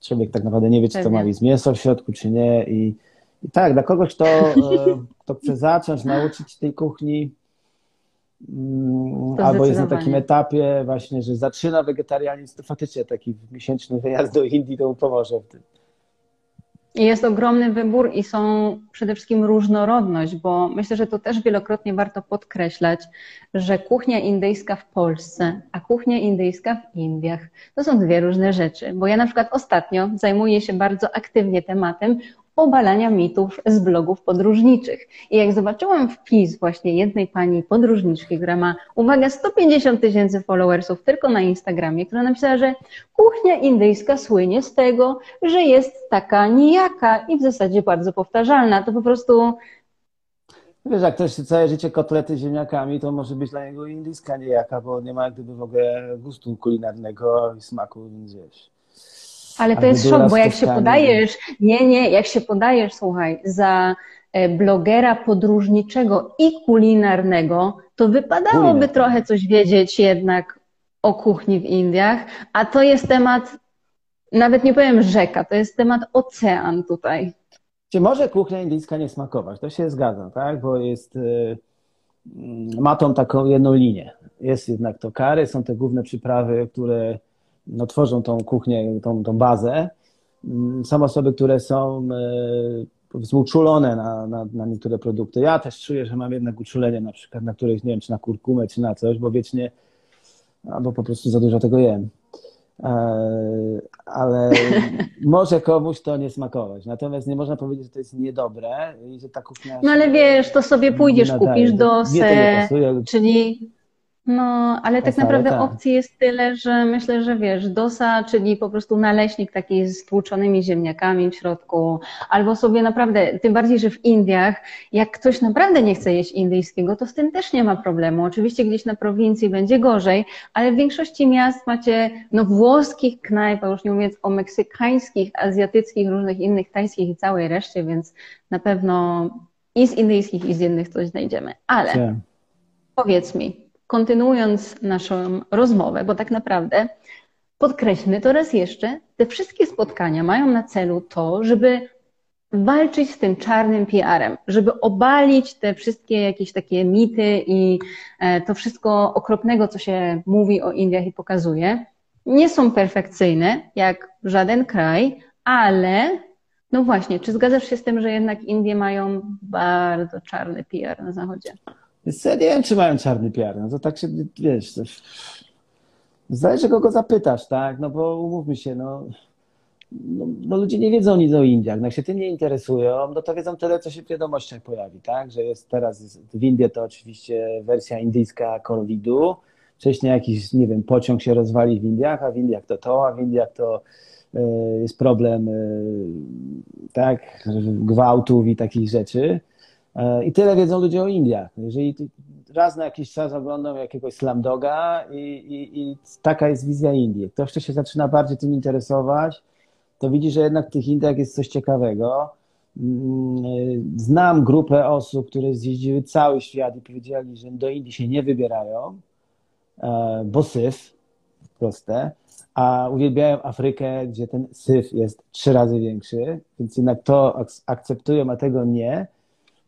człowiek tak naprawdę nie wie, czy to ma mięso w środku, czy nie. I, i tak, dla kogoś, kto, e, (laughs) kto chce zacząć, nauczyć tej kuchni, mm, albo jest na takim etapie właśnie, że zaczyna wegetarianizm, to faktycznie taki miesięczny wyjazd do Indii to mu pomoże w tym.
Jest ogromny wybór i są przede wszystkim różnorodność, bo myślę, że to też wielokrotnie warto podkreślać, że kuchnia indyjska w Polsce, a kuchnia indyjska w Indiach to są dwie różne rzeczy. Bo ja na przykład ostatnio zajmuję się bardzo aktywnie tematem obalania mitów z blogów podróżniczych. I jak zobaczyłam wpis właśnie jednej pani podróżniczki, która ma, uwaga, 150 tysięcy followersów tylko na Instagramie, która napisała, że kuchnia indyjska słynie z tego, że jest taka nijaka i w zasadzie bardzo powtarzalna, to po prostu
Wiesz, jak ktoś całe życie kotlety ziemniakami, to może być dla niego indyjska niejaka, bo nie ma jak gdyby w ogóle gustu kulinarnego i smaku, więc wiesz.
Ale to jest szok, bo jak się podajesz, nie, nie, jak się podajesz, słuchaj, za e, blogera podróżniczego i kulinarnego, to wypadałoby trochę coś wiedzieć jednak o kuchni w Indiach, a to jest temat, nawet nie powiem rzeka, to jest temat ocean tutaj.
Czy może kuchnia indyjska nie smakować? To się zgadza, tak? Bo jest, e, ma tą taką jedną linię. Jest jednak to kary, są te główne przyprawy, które no, tworzą tą kuchnię, tą, tą bazę. Mm, są osoby, które są e, powiedzmy uczulone na, na, na, niektóre produkty. Ja też czuję, że mam jednak uczulenie na przykład na któreś, nie wiem, czy na kurkumę, czy na coś, bo wiecznie, albo po prostu za dużo tego jem. E, ale (laughs) może komuś to nie smakować. Natomiast nie można powiedzieć, że to jest niedobre i że ta kuchnia.
No ale wiesz, to sobie pójdziesz, kupisz dosę, czyli no, ale tak naprawdę tak. opcji jest tyle, że myślę, że wiesz, dosa, czyli po prostu naleśnik taki z tłuczonymi ziemniakami w środku, albo sobie naprawdę, tym bardziej, że w Indiach, jak ktoś naprawdę nie chce jeść indyjskiego, to z tym też nie ma problemu. Oczywiście gdzieś na prowincji będzie gorzej, ale w większości miast macie no, włoskich knajp, a już nie mówiąc o meksykańskich, azjatyckich, różnych innych, tajskich i całej reszcie, więc na pewno i z indyjskich, i z innych coś znajdziemy. Ale powiedz mi, kontynuując naszą rozmowę, bo tak naprawdę podkreślmy to raz jeszcze, te wszystkie spotkania mają na celu to, żeby walczyć z tym czarnym PR-em, żeby obalić te wszystkie jakieś takie mity i e, to wszystko okropnego, co się mówi o Indiach i pokazuje. Nie są perfekcyjne, jak żaden kraj, ale no właśnie, czy zgadzasz się z tym, że jednak Indie mają bardzo czarny PR na Zachodzie?
Więc ja nie wiem, czy mają czarny PR. No to tak się, wiesz, coś... zależy kogo zapytasz, tak? No bo umówmy się, no, no, no, ludzie nie wiedzą nic o Indiach. No jak się tym nie interesują, no to wiedzą tyle, co się w wiadomościach pojawi, tak? Że jest teraz w Indii to oczywiście wersja indyjska COVID-u. Wcześniej jakiś, nie wiem, pociąg się rozwali w Indiach, a w Indiach to to, a w Indiach to y, jest problem, y, tak, gwałtów i takich rzeczy. E, I tyle wiedzą ludzie o Indiach. Jeżeli raz na jakiś czas oglądam jakiegoś slamdoga i, i, i taka jest wizja Indii. Kto się zaczyna bardziej tym interesować, to widzi, że jednak w tych Indiach jest coś ciekawego. Mm, znam grupę osób, które zjeździły cały świat i powiedzieli, że do Indii się nie wybierają, e, bo syf, proste, a uwielbiają Afrykę, gdzie ten syf jest trzy razy większy, więc jednak to akceptują, a tego nie.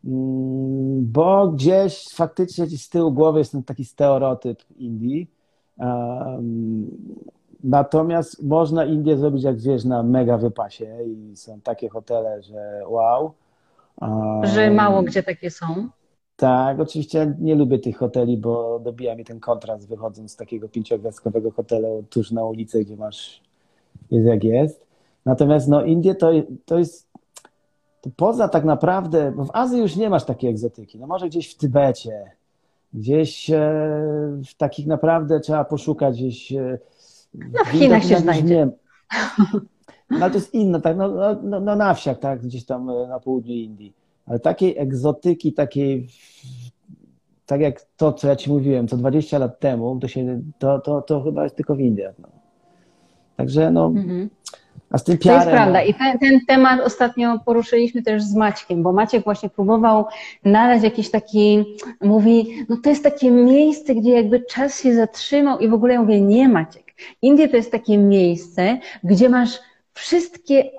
Mm, bo gdzieś faktycznie z tyłu głowy jest ten taki stereotyp Indii. natomiast można Indię zrobić, jak wiesz, na mega wypasie i są takie hotele, że wow.
Że mało gdzie takie są.
Tak, oczywiście nie lubię tych hoteli, bo dobija mi ten kontrast wychodząc z takiego pięciogwiazdkowego hotelu tuż na ulicy, gdzie masz jest jak jest. Natomiast no Indie to, to jest to poza tak naprawdę, bo w Azji już nie masz takiej egzotyki. No może gdzieś w Tybecie, gdzieś e, w takich naprawdę trzeba poszukać gdzieś. E,
no w Chinach się znajdzie. Nie, (laughs)
no ale to jest inne, tak, no, no, no, no na wsiach, tak, gdzieś tam e, na południu Indii. Ale takiej egzotyki, takiej, tak jak to, co ja ci mówiłem, co 20 lat temu, to, się, to, to, to chyba jest tylko w Indiach. No. Także no, mhm.
A z tym. To jest prawda i ten, ten, temat ostatnio poruszyliśmy też z Maćkiem, bo Maciek właśnie próbował nadać jakiś taki, mówi, no to jest takie miejsce, gdzie jakby czas się zatrzymał i w ogóle ja mówię, nie Maciek. Indie to jest takie miejsce, gdzie masz wszystkie e,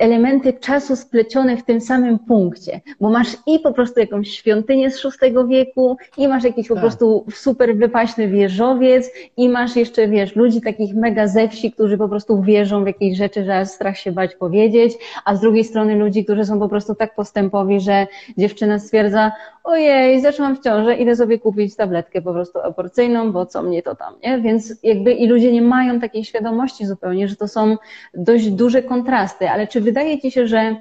elementy czasu splecione w tym samym punkcie, bo masz i po prostu jakąś świątynię z VI wieku, i masz jakiś po tak. prostu super wypaśny wieżowiec, i masz jeszcze, wiesz, ludzi takich mega ze wsi, którzy po prostu wierzą w jakieś rzeczy, że strach się bać powiedzieć, a z drugiej strony ludzi, którzy są po prostu tak postępowi, że dziewczyna stwierdza, ojej, zaczęłam w ciążę, idę sobie kupić tabletkę po prostu aborcyjną, bo co mnie to tam, nie? Więc jakby i ludzie nie mają takiej świadomości zupełnie, że to są dość duże kontrasty, ale czy wydaje Ci się, że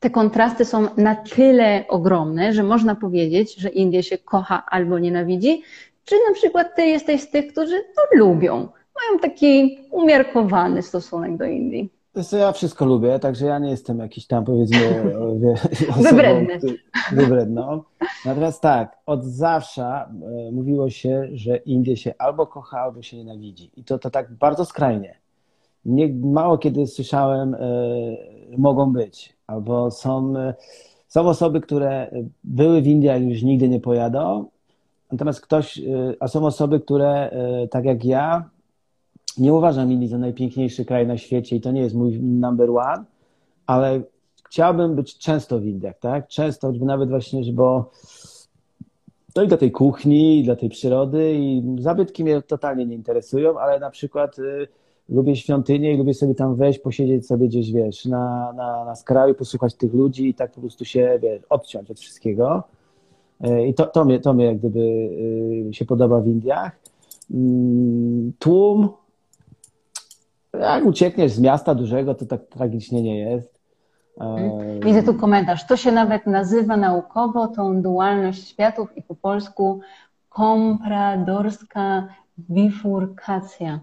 te kontrasty są na tyle ogromne, że można powiedzieć, że Indie się kocha albo nienawidzi? Czy na przykład Ty jesteś z tych, którzy to lubią, mają taki umiarkowany stosunek do Indii?
Wiesz ja wszystko lubię, także ja nie jestem jakiś tam powiedzmy (laughs)
wybredny.
Wybredną. Natomiast tak, od zawsze e, mówiło się, że Indie się albo kocha, albo się nienawidzi. I to, to tak bardzo skrajnie. Nie, mało kiedy słyszałem, e, mogą być. Albo są, e, są osoby, które były w Indiach i już nigdy nie pojadą. Natomiast ktoś, a są osoby, które tak jak ja, nie uważam Indii za najpiękniejszy kraj na świecie i to nie jest mój number one, ale chciałbym być często w Indiach, tak? Często, żeby nawet właśnie, bo to i dla tej kuchni, i dla tej przyrody i zabytki mnie totalnie nie interesują, ale na przykład y, lubię świątynię i lubię sobie tam wejść, posiedzieć sobie gdzieś, wiesz, na, na, na skraju, posłuchać tych ludzi i tak po prostu się, wiesz, odciąć od wszystkiego. Y, I to, to, mnie, to mnie jak gdyby y, się podoba w Indiach. Mm, tłum, jak uciekniesz z miasta dużego, to tak tragicznie nie jest.
Mhm. Widzę tu komentarz. To się nawet nazywa naukowo tą dualność światów i po polsku kompradorska bifurkacja.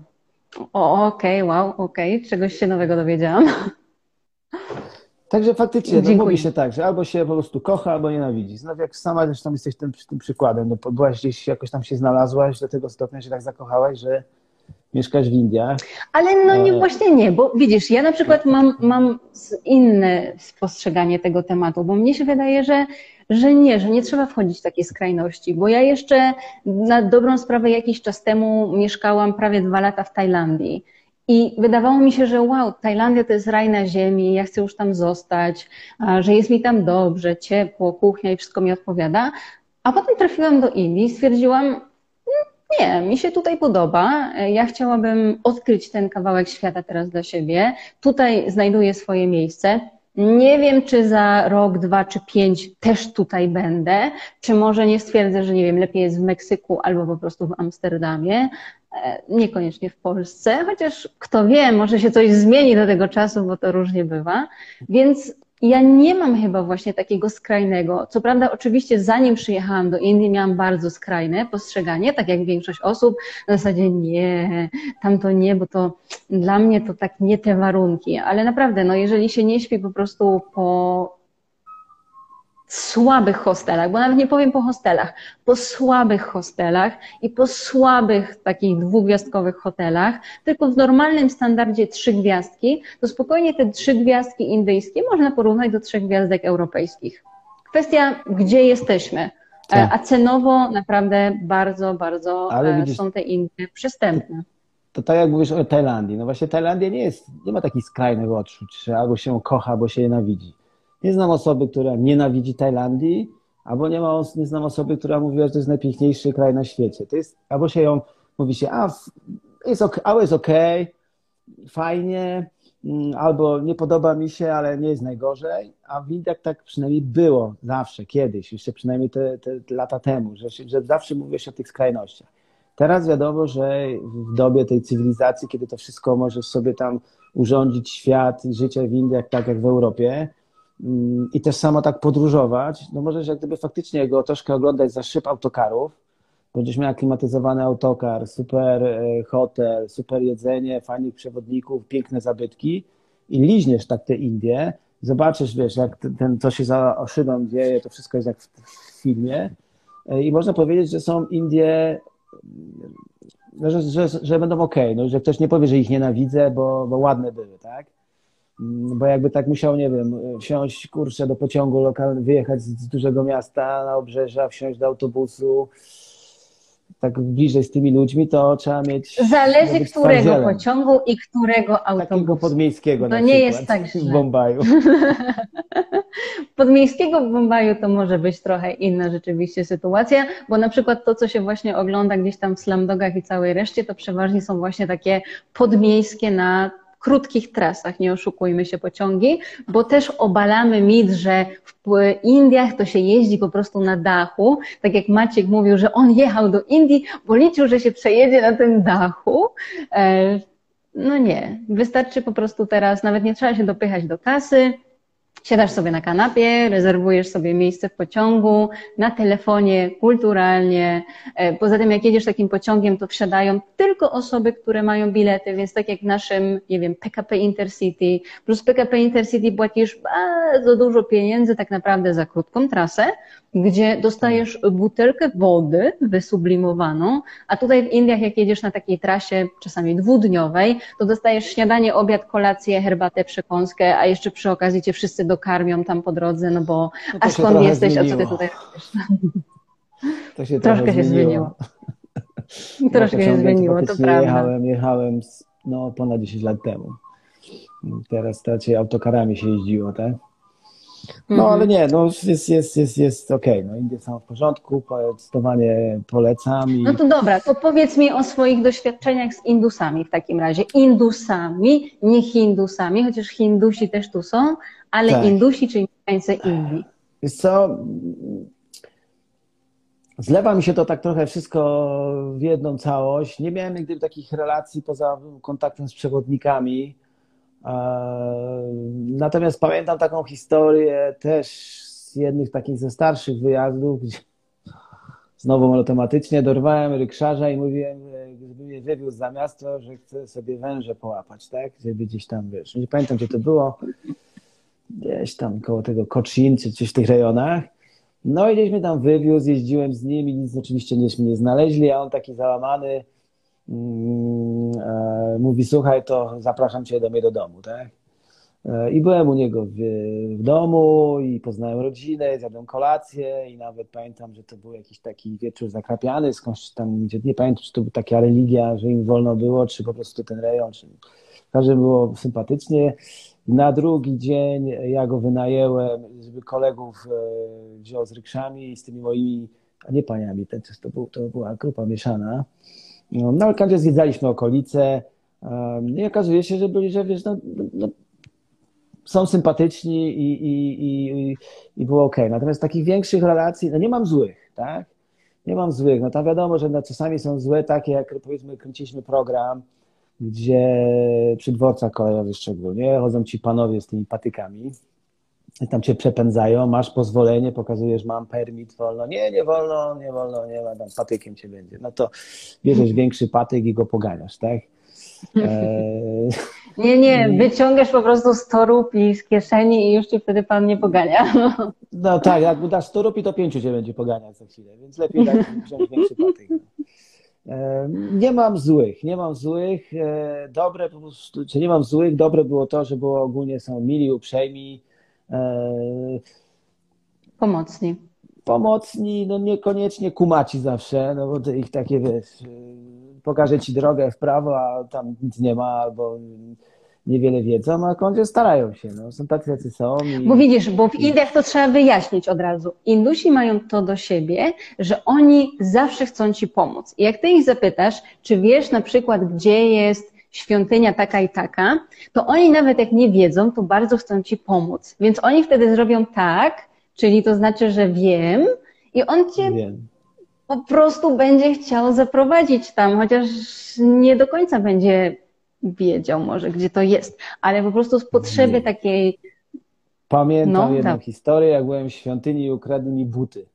O, okej, okay, wow, okej, okay. czegoś się nowego dowiedziałam.
Także faktycznie no, mówi się tak, że albo się po prostu kocha, albo nienawidzi. Znowu jak sama zresztą jesteś tym, tym przykładem, no, byłaś gdzieś, jakoś tam się znalazłaś do tego stopnia, się tak zakochałaś, że mieszkasz w Indiach.
Ale no nie, e, właśnie nie, bo widzisz, ja na przykład mam, mam inne spostrzeganie tego tematu, bo mnie się wydaje, że, że nie, że nie trzeba wchodzić w takie skrajności, bo ja jeszcze na dobrą sprawę jakiś czas temu mieszkałam prawie dwa lata w Tajlandii. I wydawało mi się, że wow, Tajlandia to jest raj na ziemi, ja chcę już tam zostać, że jest mi tam dobrze, ciepło, kuchnia i wszystko mi odpowiada. A potem trafiłam do Indii i stwierdziłam, nie, mi się tutaj podoba. Ja chciałabym odkryć ten kawałek świata teraz dla siebie. Tutaj znajduję swoje miejsce. Nie wiem, czy za rok, dwa czy pięć też tutaj będę, czy może nie stwierdzę, że nie wiem, lepiej jest w Meksyku albo po prostu w Amsterdamie, e, niekoniecznie w Polsce, chociaż kto wie, może się coś zmieni do tego czasu, bo to różnie bywa. Więc ja nie mam chyba właśnie takiego skrajnego. Co prawda, oczywiście, zanim przyjechałam do Indii, miałam bardzo skrajne postrzeganie, tak jak większość osób, na zasadzie nie, tam to nie, bo to dla mnie to tak nie te warunki. Ale naprawdę, no jeżeli się nie śpi po prostu po słabych hostelach, bo nawet nie powiem po hostelach, po słabych hostelach i po słabych takich dwugwiazdkowych hotelach, tylko w normalnym standardzie trzy gwiazdki, to spokojnie te trzy gwiazdki indyjskie można porównać do trzech gwiazdek europejskich. Kwestia, gdzie jesteśmy. E, tak. A cenowo naprawdę bardzo, bardzo e, widzisz, są te Indie przystępne.
To, to tak jak mówisz o Tajlandii. No właśnie Tajlandia nie jest, nie ma takich skrajnych odczuć, że albo się kocha, albo się nienawidzi. Nie znam osoby, która nienawidzi Tajlandii, albo nie, ma, nie znam osoby, która mówi, że to jest najpiękniejszy kraj na świecie. To jest, albo się ją, mówi się, a jest ok, jest fajnie, mm, albo nie podoba mi się, ale nie jest najgorzej, a w Indiach tak przynajmniej było zawsze, kiedyś, jeszcze przynajmniej te, te lata temu, że, że zawsze mówię się o tych skrajnościach. Teraz wiadomo, że w dobie tej cywilizacji, kiedy to wszystko możesz sobie tam urządzić świat i życie w Indiach tak jak w Europie i też samo tak podróżować, no możesz jak gdyby faktycznie go troszkę oglądać za szyb autokarów, będziesz miał klimatyzowany autokar, super e, hotel, super jedzenie, fajnych przewodników, piękne zabytki i liźniesz tak te Indie, zobaczysz, wiesz, jak ten, co się za szybą dzieje, to wszystko jest jak w, filmie e, i można powiedzieć, że są Indie no, że, że, że będą ok, no, że ktoś nie powie, że ich nienawidzę, bo, bo ładne były, tak? Mm, bo jakby tak musiał, nie wiem, wsiąść, kurczę, do pociągu lokalnego, wyjechać z, z dużego miasta na obrzeża, wsiąść do autobusu, tak bliżej z tymi ludźmi, to trzeba mieć.
Zależy którego pociągu i którego autobusu.
Takiego podmiejskiego.
To nie jest tak
źle. W Bombaju. (laughs)
podmiejskiego w Bombaju to może być trochę inna rzeczywiście sytuacja, bo na przykład to, co się właśnie ogląda gdzieś tam w slamdogach i całej reszcie, to przeważnie są właśnie takie podmiejskie na krótkich trasach, nie oszukujmy się, pociągi, bo też obalamy mit, że w Indiach to się jeździ po prostu na dachu. Tak jak Maciek mówił, że on jechał do Indii, bo liczył, że się przejedzie na tym dachu. E, no nie, wystarczy po prostu teraz, nawet nie trzeba się dopychać do kasy, Siadasz sobie na kanapie, rezerwujesz sobie miejsce w pociągu, na telefonie, kulturalnie. E, poza tym, jak jedziesz takim pociągiem, to wsiadają tylko osoby, które mają bilety, więc tak jak w naszym, nie wiem, PKP Intercity, plus PKP Intercity płacisz bardzo dużo pieniędzy tak naprawdę za krótką trasę, gdzie dostajesz butelkę wody wysublimowaną, a tutaj w Indiach, jak jedziesz na takiej trasie czasami dwudniowej, to dostajesz śniadanie, obiad, kolację, herbatę, przekąskę, a jeszcze przy okazji cię wszyscy dokarmią tam po drodze, no bo no a skąd jesteś, zmieniło. a co ty tutaj robisz?
To się troszkę się zmieniło. (laughs)
troszkę się zmieniło, to prawda.
Jechałem, jechałem no, ponad 10 lat temu. Teraz raczej autokarami się jeździło, tak? No mhm. ale nie, no jest, jest, jest, jest okej, okay. no Indie są w porządku, zdecydowanie polecam. I...
No to dobra, to powiedz mi o swoich doświadczeniach z Indusami w takim razie. Indusami, nie Hindusami, chociaż Hindusi też tu są, ale tak. Indusi, czyli mieszkańcy Indii.
Jest co, zlewa mi się to tak trochę wszystko w jedną całość. Nie miałem nigdy takich relacji poza kontaktem z przewodnikami, Natomiast pamiętam taką historię też z jednych takich ze starszych wyjazdów, gdzie znowu monotematycznie dorwałem rykszarza i mówiłem, żeby mnie wywiózł za miasto, że chcę sobie węże połapać, tak? Żeby gdzieś tam, wiesz, nie pamiętam gdzie to było, gdzieś tam koło tego Kocin, czy gdzieś w tych rejonach. No i gdzieś mnie tam wywiózł, jeździłem z nim i nic oczywiście nieśmy nie znaleźli, a on taki załamany, e, mówi, słuchaj, to zapraszam cię do mnie do domu, tak? E, I byłem u niego w, w domu i poznałem rodzinę, zjadłem kolację i nawet pamiętam, że to był jakiś taki wieczór zakrapiany, skądś tam, nie pamiętam, czy to była taka religia, że im wolno było, czy po prostu ten rejon, czy każdy było sympatycznie. Na drugi dzień ja go wynajęłem, żeby kolegów e, wziął z rykszami z tymi moimi, a nie paniami, to, to, był, to była grupa mieszana, no, na Alkandzie zwiedzaliśmy okolice um, i okazuje się, że byli, że wiesz, no, no, są sympatyczni i, i, i, i było ok. Natomiast takich większych relacji, no nie mam złych, tak? Nie mam złych. No tam wiadomo, że no, czasami są złe takie, jak powiedzmy kręciliśmy program, gdzie przy dworcach kolejowych szczególnie chodzą ci panowie z tymi patykami tam cię przepędzają, masz pozwolenie, pokazujesz, mam permit, wolno. Nie, nie wolno, nie wolno, nie ma, tam patykiem cię będzie. No to bierzesz większy patyk i go poganiasz, tak?
Eee... (laughs) Nie, nie, wyciągasz po prostu 100 rupii z kieszeni i już cię wtedy pan nie pogania. (laughs) No,
tak, jak mu dasz 100 rupii, to pięciu cię będzie poganiać za chwilę, więc lepiej dać wziąć (laughs) większy patyk. No. Eee, nie mam złych, nie mam złych. Eee, dobre po prostu, czy nie mam złych, dobre było to, że było ogólnie są mili, uprzejmi,
E, pomocni.
Pomocni, no niekoniecznie kumaci zawsze, no bo to ich takie, wiesz, pokażę ci drogę w prawo, a tam nic nie ma, albo niewiele wiedzą, a kończy starają się. No. Są tacy, jacy są.
I... Bo widzisz, bo w Indiach to trzeba wyjaśnić od razu. Indusi mają to do siebie, że oni zawsze chcą ci pomóc. I jak ty ich zapytasz, czy wiesz na przykład, gdzie jest świątynia taka i taka, to oni nawet jak nie wiedzą, to bardzo chcą ci pomóc. Więc oni wtedy zrobią tak, czyli to znaczy, że wiem i on cię wiem. po prostu będzie chciał zaprowadzić tam, chociaż nie do końca będzie wiedział może, gdzie to jest, ale po prostu z potrzeby takiej.
Pamiętam no, jedną tak. historię, jak byłem w świątyni i ukradli mi buty.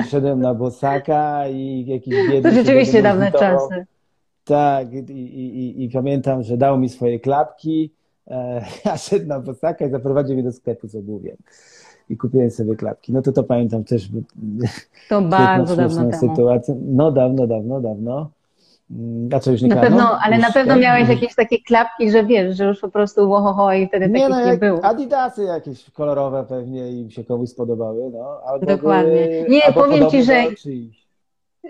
I szedłem na bosaka i jakiś biedny...
To rzeczywiście dawne czasy.
Tak, i, i, i, pamiętam, że dał mi swoje klapki, e, (laughs) a szedł na bosaka i zaprowadził mnie do sklepu z obuwiem. I kupiłem sobie klapki. No to to pamiętam też.
To (laughs) bardzo dawno
temu. No dawno, dawno, dawno.
Mm, a co już nie na pewno, Ale na pewno miałeś jakieś takie klapki, że wiesz, że już po prostu łohoho i wtedy nie, takich no, nie było.
Adidasy jakieś kolorowe pewnie im się komuś spodobały, no.
Albo Dokładnie. Były, nie, powiem Ci, że,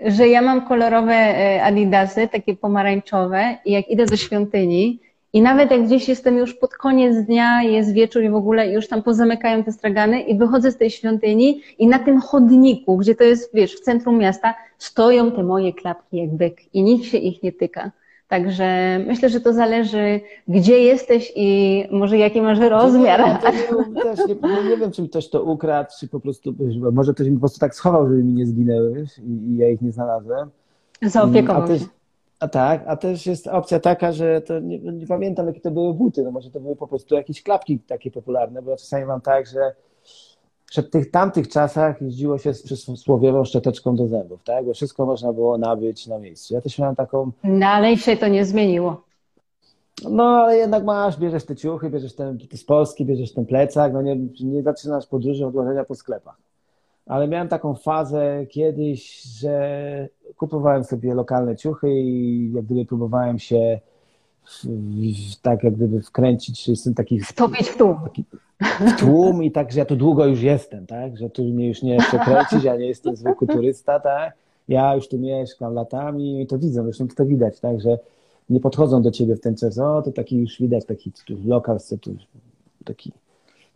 że ja mam kolorowe e, adidasy, takie pomarańczowe i jak idę do świątyni, i nawet jak gdzieś jestem już pod koniec dnia, jest wieczór i w ogóle już tam pozamykają te stragany i wychodzę z tej świątyni i na tym chodniku, gdzie to jest, wiesz, w centrum miasta, stoją te moje klapki jak byk i nikt się ich nie tyka. Także myślę, że to zależy, gdzie jesteś i może jaki masz rozmiar. Nie,
nie, też nie, nie, wiem, czy ktoś to ukradł, czy po prostu, może ktoś mi po prostu tak schował, żeby mi nie zginęły i, i ja ich nie znalazłem.
Zaopiekował się.
A tak, a też jest opcja taka, że to nie, nie, pamiętam, jakie to były buty, no może to były po prostu jakieś klapki takie popularne, bo ja czasami mam tak, że przed tych tamtych czasach jeździło się z przysłowiową szczoteczką do zębów, tak? Bo wszystko można było nabyć na miejscu. Ja też miałem taką.
Dalej się to nie zmieniło.
No, ale jednak masz, bierzesz te ciuchy, bierzesz ten z Polski, bierzesz ten plecak, no nie, nie zaczynasz podróży od łażenia po sklepach ale miałem taką fazę kiedyś, że kupowałem sobie lokalne ciuchy i jak gdyby próbowałem się w, w, tak jak gdyby wkręcić, czy jestem taki...
Wtopić w tłum. Taki,
w tłum i tak, że ja tu długo już jestem, tak? Że tu mnie już nie przekręcić, ja nie jestem zwykły turysta, tak? Ja już tu mieszkam latami i to widzą, zresztą to widać, tak? Że nie podchodzą do ciebie w ten czas, o, to taki już widać, taki tu lokal, tu, taki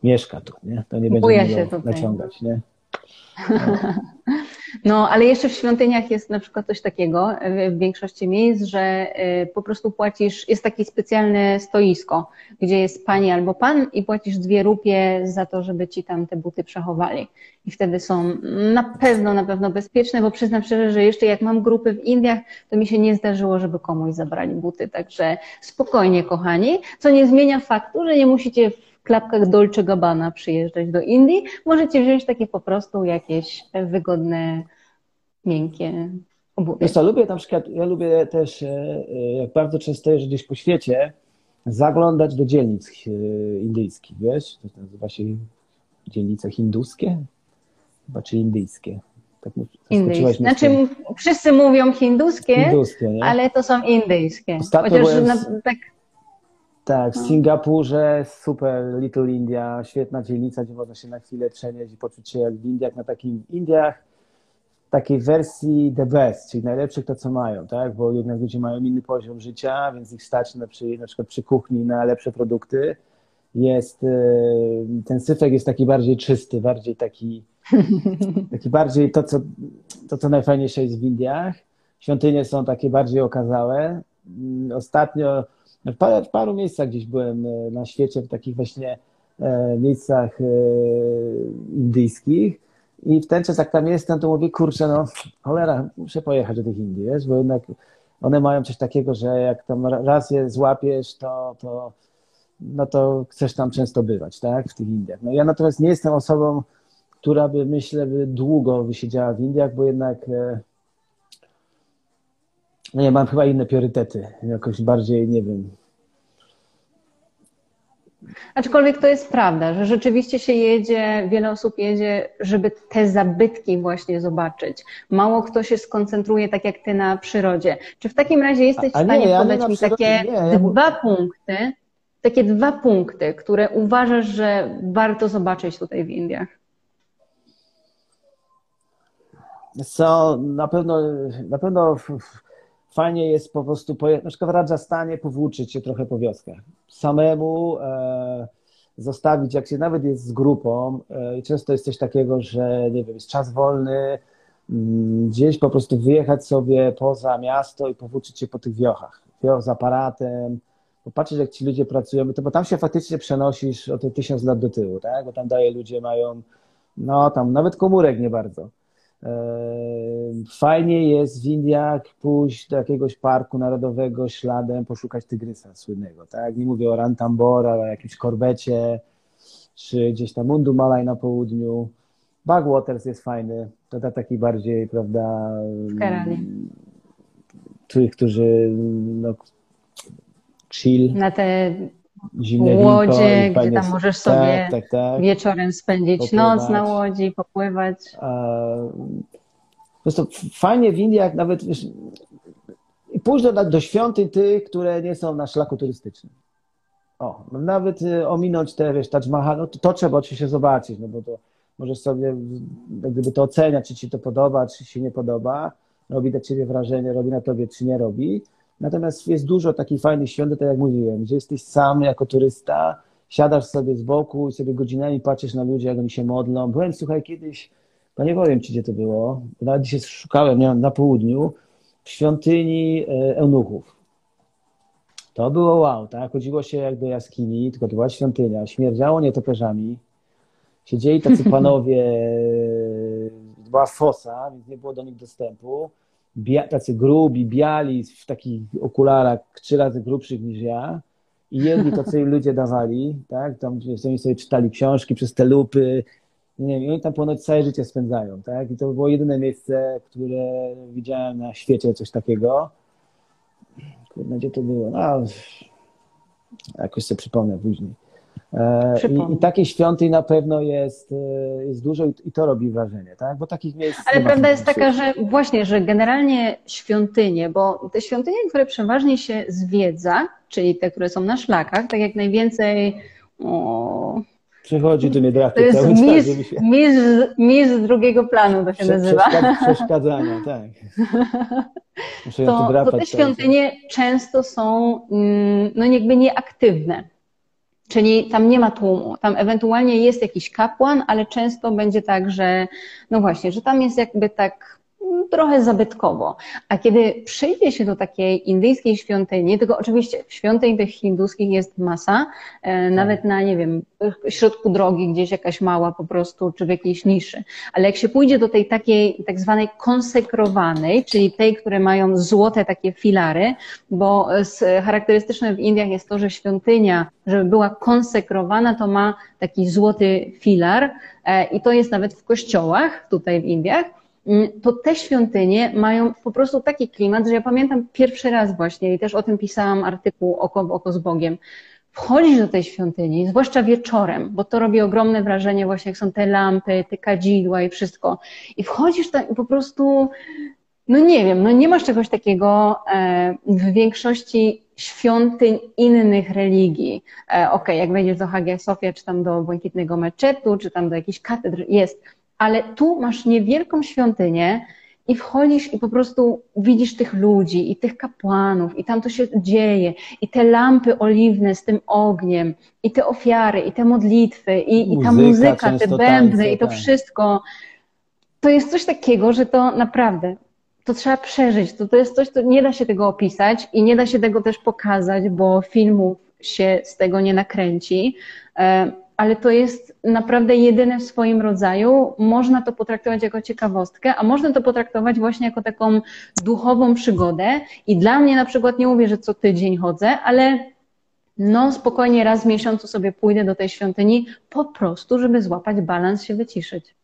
mieszka tu, nie? To nie będzie naciągać, nie? (laughs)
No, ale jeszcze w świątyniach jest na przykład coś takiego w większości miejsc, że y, po prostu płacisz, jest takie specjalne stoisko, gdzie jest pani albo pan i płacisz dwie rupie za to, żeby ci tam te buty przechowali. I wtedy są na pewno, na pewno bezpieczne, bo przyznam szczerze, że jeszcze jak mam grupy w Indiach, to mi się nie zdarzyło, żeby komuś zabrali buty. Także spokojnie, kochani, co nie zmienia faktu, że nie musicie klapkach Dolce Gabbana przyjeżdżać do Indii, możecie wziąć takie po prostu jakieś wygodne, miękkie obuwie.
Wiesz co, lubię na przykład, ja lubię też, e, e, jak bardzo często jeżdżę gdzieś po świecie, zaglądać do dzielnic e, indyjskich, wiesz? To nazywa się dzielnice hinduskie? Chyba czy indyjskie.
Tak indyjskie. Znaczy, wszyscy mówią hinduskie, hinduskie ale to są indyjskie. Ostatnio Chociaż byłem... na, tak
tak, w. Singapurze super Little India, świetna dzielnica, gdzie można się na chwilę przenieść i poczuć się jak w Indiach, na takim Indiach, takiej wersji the best, czyli najlepszych to, co mają, tak? Bo jednak ludzie mają inny poziom życia, więc ich stać na, przy, na przykład przy kuchni na lepsze produkty. Jest, e, ten syfek jest taki bardziej czysty, bardziej taki, (laughs) taki bardziej to co, to, co najfajniejsze jest w Indiach. Świątynie są takie bardziej okazałe. Mm, ostatnio w paru, w paru miejscach gdzieś byłem e, na świecie, w takich właśnie e, miejscach e, indyjskich i w ten czas jak tam jestem, to mówię, kurczę, no cholera, muszę pojechać do tych Indii, wiesz, bo jednak one mają coś takiego, że jak tam raz je złapiesz, to, to, no to chcesz tam często bywać, tak, w tych Indiach. No ja natomiast nie jestem osobą, która by, myślę, by długo wysiedziała w Indiach, bo jednak no nie, mam chyba inne priorytety, jakoś bardziej, nie wiem.
Aczkolwiek to jest prawda, że rzeczywiście się jedzie, wiele osób jedzie, żeby te zabytki właśnie zobaczyć. Mało kto się skoncentruje tak jak ty na przyrodzie. Czy w takim razie jesteś a, w stanie nie, podać mi takie nie, ja dwa punkty, takie dwa punkty, które uważasz, że warto zobaczyć tutaj w Indiach?
Co, na pewno, na pewno fajnie jest po prostu, poje... na przykład w Rajasthanie powłóczyć się trochę po wioskach. Samemu e, zostawić, jak się nawet jest z grupą e, i często jest coś takiego, że nie wiem, jest czas wolny, mm, gdzieś po prostu wyjechać sobie poza miasto i powłóczyć się po tych wiochach. Wioch z aparatem, popatrzeć jak ci ludzie pracują, to bo tam się faktycznie przenosisz o te tysiąc lat do tyłu, tak? Bo tam daje ludzie mają, no tam nawet komórek nie bardzo. Fajnie jest w Indiach pójść do jakiegoś parku narodowego śladem, poszukać tygrysa słynnego, tak? Nie mówię o Rantambora, o jakimś korbecie, czy gdzieś tam Mundu Malaj na południu. Bugwaters jest fajny, to da taki bardziej, prawda...
W Kerali.
Tych, którzy no, chill.
Na te Zimne łodzie, gdzie tam możesz sobie tak, tak, tak. wieczorem spędzić popływać. noc na łodzi, popływać.
Po prostu fajnie w Indiach nawet wiesz, pójść do, do świątyń tych, które nie są na szlaku turystycznym. O, nawet y, ominąć te, wiesz, Taj Mahal, no to, to trzeba oczywiście zobaczyć, no bo to możesz sobie gdyby to oceniać, czy ci to podoba, czy się nie podoba, robi na ciebie wrażenie, robi na tobie, czy nie robi. Natomiast jest dużo takich fajnych świąt, tak jak mówiłem, gdzie jesteś sam jako turysta, siadasz sobie z boku i sobie godzinami patrzysz na ludzi, jak oni się modlą. Byłem, słuchaj, kiedyś, no nie powiem ci, gdzie to było, nawet dzisiaj szukałem, miałem na południu, w świątyni e, eunuchów. To było wow, tak? Chodziło się jak do jaskini, tylko to była świątynia. Śmierdziało nietoperzami. Siedzieli tacy (laughs) panowie, e, była fosa, więc nie było do nich dostępu bia, tacy grubi, biali, w takich okularach trzy razy grubszych niż ja i co im (laughs) ludzie dawali, tak, tam oni sobie czytali książki przez te lupy, nie wiem, oni tam ponoć całe życie spędzają, tak, i to było jedyne miejsce, które widziałem na świecie, coś takiego. Kurde, gdzie to było? No, jakoś sobie przypomnę później. E, I, I takiej świątyń na pewno jest, e, jest dużo i, to robi wrażenie, tak? Bo takich miejsc.
Ale prawda jest taka, że właśnie, że generalnie świątynie, bo te świątynie, które przeważnie się zwiedza, czyli te, które są na szlakach, tak jak najwięcej. O,
Przychodzi do mnie drafty.
To jest mistrz, mistrz, mistrz z drugiego planu, to się Prze nazywa. (laughs)
Przeszkadzania, tak.
Muszę to, to te świątynie często są mm, no jakby nieaktywne. Czyli tam nie ma tłumu, tam ewentualnie jest jakiś kapłan, ale często będzie tak, że no właśnie, że tam jest jakby tak trochę zabytkowo. A kiedy przyjdzie się do takiej indyjskiej świątyni, tylko oczywiście świątyń tych hinduskich jest masa, e, tak. nawet na, nie wiem, środku drogi gdzieś jakaś mała po prostu, czy w jakiejś niszy. Ale jak się pójdzie do tej takiej tak zwanej konsekrowanej, czyli tej, które mają złote takie filary, bo charakterystyczne w Indiach jest to, że świątynia, żeby była konsekrowana, to ma taki złoty filar e, i to jest nawet w kościołach tutaj w Indiach. Mm, to te świątynie mają po prostu taki klimat, że ja pamiętam pierwszy raz właśnie i też o tym pisałam artykuł Oko oko z Bogiem. Wchodzisz do tej świątyni, zwłaszcza wieczorem, bo to robi ogromne wrażenie właśnie, jak są te lampy, te kadzidła i wszystko. I wchodzisz tam i po prostu, no nie wiem, no nie masz czegoś takiego e, w większości świątyń innych religii. E, Okej, okay, jak wejdziesz do Hagia Sofia, czy tam do Błękitnego Meczetu, czy tam do jakiejś katedry, jest ale tu masz niewielką świątynię i wchodzisz i po prostu widzisz tych ludzi i tych kapłanów i tam to się dzieje i te lampy oliwne z tym ogniem i te ofiary i te modlitwy i, muzyka, i ta muzyka, te bębny tańce, i to tak. wszystko. To jest coś takiego, że to naprawdę to trzeba przeżyć. To, to jest coś, co nie da się tego opisać i nie da się tego też pokazać, bo filmów się z tego nie nakręci. Ale to jest naprawdę jedyne w swoim rodzaju. Można to potraktować jako ciekawostkę, a można to potraktować właśnie jako taką duchową przygodę. I dla mnie na przykład nie mówię, że co tydzień chodzę, ale no spokojnie raz w miesiącu sobie pójdę do tej świątyni po prostu, żeby złapać balans, się wyciszyć.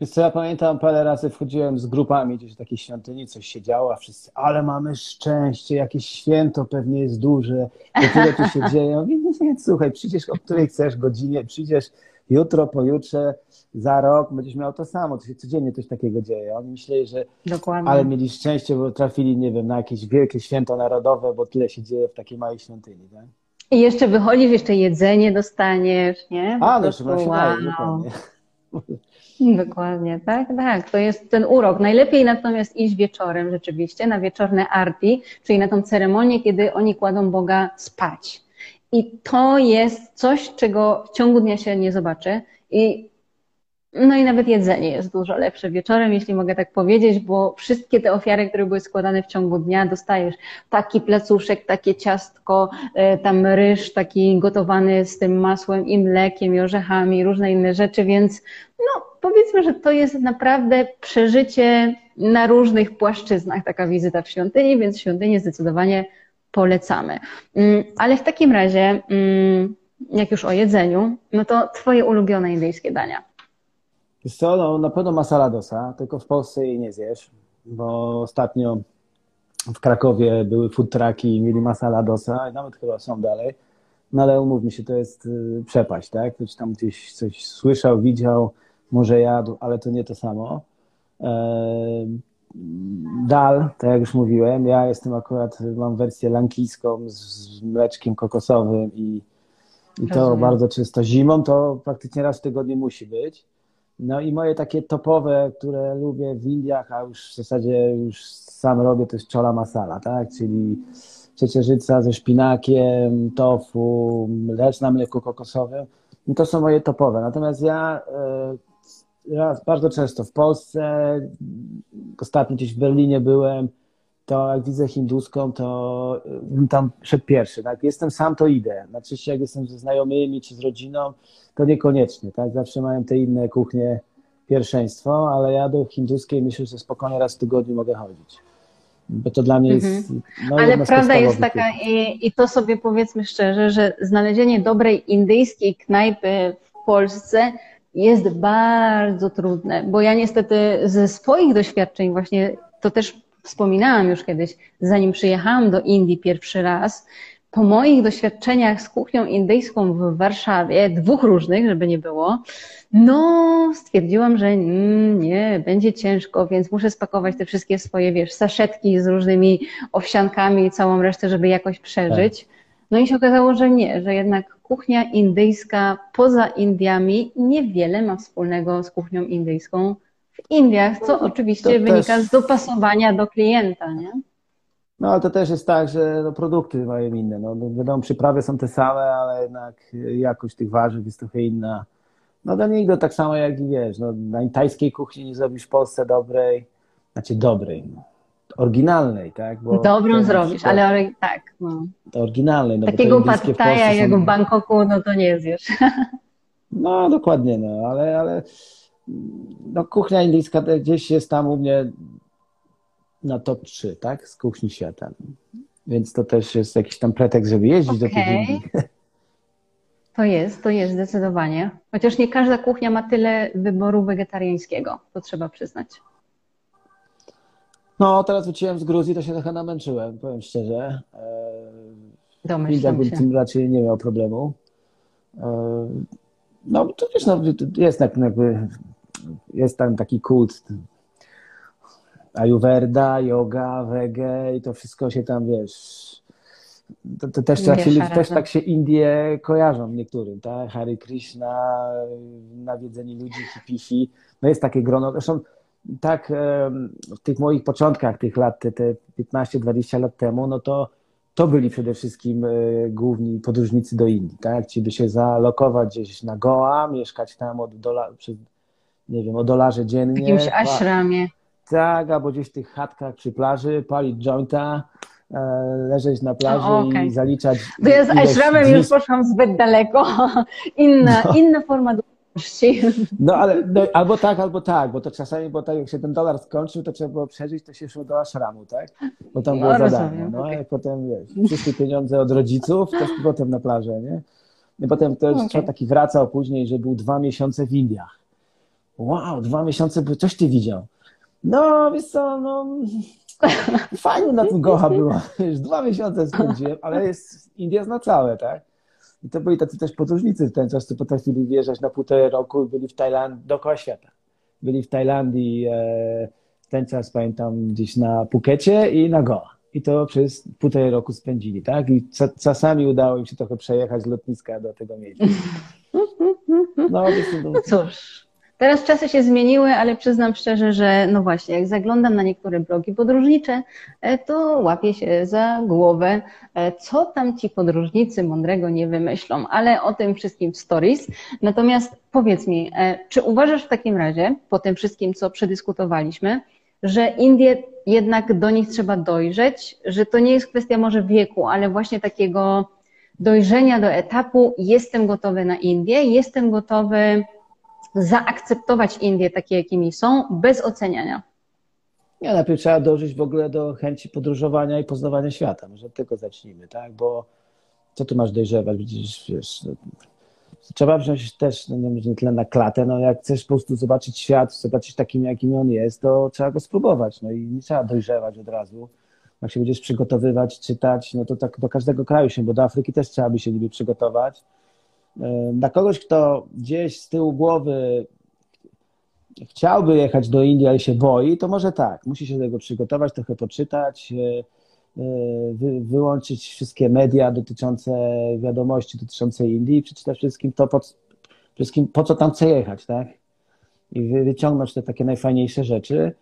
Wiesz co, ja pamiętam parę razy wchodziłem z grupami gdzieś do takiej świątyni, coś się działo, a wszyscy, ale mamy szczęście, jakieś święto pewnie jest duże, tyle tu się dzieje. Ja mówię, nie, nie, słuchaj, przyjdziesz o której chcesz godzinie, przyjdziesz jutro, pojutrze, za rok, będziesz miał to samo, to się codziennie coś takiego dzieje. Oni myśleli, że Dokładnie. ale mieli szczęście, bo trafili, nie wiem, na jakieś wielkie święto narodowe, bo tyle się dzieje w takiej małej świątyni, tak?
I jeszcze wychodzisz, jeszcze jedzenie dostaniesz, nie?
A, no jeszcze wow. się daje,
Dokładnie, tak, tak. To jest ten urok. Najlepiej natomiast iść wieczorem rzeczywiście, na wieczorne arti, czyli na tą ceremonię, kiedy oni kładą Boga spać. I to jest coś, czego w ciągu dnia się nie zobaczy. I no i nawet jedzenie jest dużo lepsze wieczorem, jeśli mogę tak powiedzieć, bo wszystkie te ofiary, które były składane w ciągu dnia, dostajesz taki placuszek, takie ciastko, e, tam ryż taki gotowany z tym masłem i mlekiem i orzechami, różne inne rzeczy, więc no powiedzmy, że to jest naprawdę przeżycie na różnych płaszczyznach taka wizyta w świątyni, więc świątynię zdecydowanie polecamy. Mm, ale w takim razie, mm, jak już o jedzeniu, no to twoje ulubione indyjskie dania.
Wiesz co, no, na pewno masala dosa, tylko w Polsce jej nie zjesz, bo ostatnio w Krakowie były food trucki i mieli masala dosa i nawet chyba są dalej. No ale umówmy się, to jest y, przepaść, tak? Ktoś tam gdzieś coś słyszał, widział, może jadł, ale to nie to samo. Dal, tak jak już mówiłem, ja jestem akurat, mam wersję lankijską z mleczkiem kokosowym i, i to bardzo czysto. Zimą to praktycznie raz w tygodniu musi być. No i moje takie topowe, które lubię w Indiach, a już w zasadzie już sam robię, to jest czola masala, tak? Czyli ciecierzyca ze szpinakiem, tofu, lecz na mleku kokosowym. I to są moje topowe. Natomiast ja, ja bardzo często w Polsce, ostatnio gdzieś w Berlinie byłem, to jak widzę hinduską, to bym tam szedł pierwszy. Tak? Jestem sam, to idę. Znaczy jak jestem ze znajomymi czy z rodziną, to niekoniecznie. Tak? Zawsze mają te inne kuchnie pierwszeństwo, ale ja do hinduskiej myślę, że spokojnie raz w tygodniu mogę chodzić. Bo to dla mnie jest. Mhm.
No, ale prawda jest taka, i, i to sobie powiedzmy szczerze, że znalezienie dobrej indyjskiej knajpy w Polsce jest bardzo trudne, bo ja niestety ze swoich doświadczeń właśnie to też wspominałam już kiedyś, zanim przyjechałam do Indii pierwszy raz, po moich doświadczeniach z kuchnią indyjską w Warszawie, dwóch różnych, żeby nie było, no stwierdziłam, że mm, nie, będzie ciężko, więc muszę spakować te wszystkie swoje, wiesz, saszetki z różnymi owsiankami i całą resztę, żeby jakoś przeżyć. Tak. No i się okazało, że nie, że jednak kuchnia indyjska poza Indiami niewiele ma wspólnego z kuchnią indyjską Indiach, co no, oczywiście to wynika też... z dopasowania do klienta, nie?
No ale to też jest tak, że no, produkty mają inne. No, no, wiadomo, przyprawy są te same, ale jednak jakość tych warzyw jest trochę inna. No do niego tak samo jak i wiesz, no, na tajskiej kuchni nie zrobisz w Polsce dobrej, znaczy dobrej, no, oryginalnej, tak?
Bo Dobrą zrobisz, ale tak. No.
Oryginalnej. No,
Takiego pattaja jak w Bangkoku, no to nie zjesz.
No dokładnie, no, ale, ale no, kuchnia indyjska gdzieś jest tam u mnie na top 3, tak? Z kuchni świata. Więc to też jest jakiś tam pretekst, żeby jeździć okay. do tych Indii. (laughs)
To jest, to jest zdecydowanie. Chociaż nie każda kuchnia ma tyle wyboru wegetariańskiego, to trzeba przyznać.
No, teraz wróciłem z Gruzji, to się trochę namęczyłem, powiem szczerze.
Domyślam
bym tym raczej nie miał problemu. No, to wiesz, no, jest jakby, jest tam taki kult ayurveda, yoga, wege i to wszystko się tam, wiesz, to, to też, tak się, też tak się Indie kojarzą niektórym, tak? Hare Krishna, nawiedzeni ludzi, hipisi. No jest takie grono. Zresztą tak w tych moich początkach tych lat, te, te 15-20 lat temu, no to to byli przede wszystkim e, główni podróżnicy do Indii, tak? Ci by się zalokować gdzieś na Goa, mieszkać tam od dola, nie wiem, o dolarze dziennie. W
jakimś ashramie.
Tak, albo gdzieś w tych chatkach przy plaży, palić jointa, e, leżeć na plaży o, okay. i zaliczać.
To ja z ashramem już poszłam zbyt daleko. (laughs) Inna, no. inna forma długości.
No ale no, albo tak, albo tak, bo to czasami, bo tak jak się ten dolar skończył, to trzeba było przeżyć, to się szło do ashramu, tak? Bo tam było no, zadanie. No okay. i potem wiesz, wszystkie pieniądze od rodziców, to potem na plażę, nie? I potem to okay. taki wracał później, że był dwa miesiące w Indiach. Wow, dwa miesiące, coś ty widział. No, wiesz co, no (laughs) fajnie na tym Gocha było. Już dwa miesiące spędziłem, ale jest India na całe, tak? I to byli tacy też podróżnicy w ten czas, co potrafili wjeżdżać na półtorej roku i byli w Tajlandii, dookoła świata. Byli w Tajlandii e, ten czas, pamiętam, gdzieś na Pukecie i na Goa. I to przez półtorej roku spędzili, tak? I czasami udało im się trochę przejechać z lotniska do tego miejsca. (laughs)
No, no cóż, Teraz czasy się zmieniły, ale przyznam szczerze, że no właśnie, jak zaglądam na niektóre blogi podróżnicze, e, to łapię się za głowę, e, co tam ci podróżnicy mądrego nie wymyślą, ale o tym wszystkim w stories. Natomiast powiedz mi, e, czy uważasz w takim razie, po tym wszystkim, co przedyskutowaliśmy, że Indie jednak do nich trzeba dojrzeć, że to nie jest kwestia może wieku, ale właśnie takiego dojrzenia do etapu jestem gotowy na Indie, jestem gotowy zaakceptować Indie takie, jakimi są, bez oceniania?
Nie, najpierw trzeba dążyć w ogóle do chęci podróżowania i poznawania świata. Może tego zacznijmy, tak? Bo co tu masz dojrzewać? Widzisz, wiesz, no, trzeba wziąć też, no nie tyle na klatę, no jak chcesz po prostu zobaczyć świat, zobaczyć takim, jakim on jest, to trzeba go spróbować, no i nie trzeba dojrzewać od razu. Jak się będziesz przygotowywać, czytać, no to tak do każdego kraju się, bo do Afryki też trzeba by się niby przygotować, dla kogoś, kto gdzieś z tyłu głowy chciałby jechać do Indii, ale się boi, to może tak. Musi się do tego przygotować, trochę poczytać, e, e, wy, wyłączyć wszystkie media dotyczące wiadomości dotyczące Indii i przeczytać wszystkim to, po, wszystkim, po co tam chce jechać, tak? I wyciągnąć te takie najfajniejsze rzeczy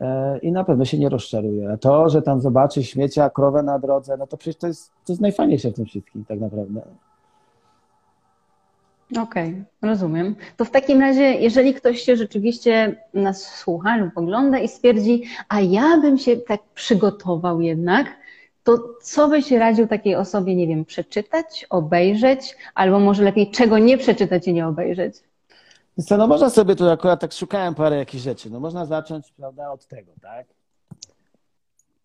e, i na pewno się nie rozczaruje. A to, że tam zobaczy śmiecia, krowę na drodze, no to przecież to jest, to jest najfajniejsze w tym wszystkim tak naprawdę.
Okej, okay, rozumiem. To w takim razie, jeżeli ktoś się rzeczywiście nas słucha lub ogląda i stwierdzi, a ja bym się tak przygotował jednak, to co byś radził takiej osobie, nie wiem, przeczytać, obejrzeć, albo może lepiej czego nie przeczytać i nie obejrzeć?
Co, no można sobie tu akurat tak szukałem parę jakichś rzeczy. No można zacząć, prawda, od tego, tak?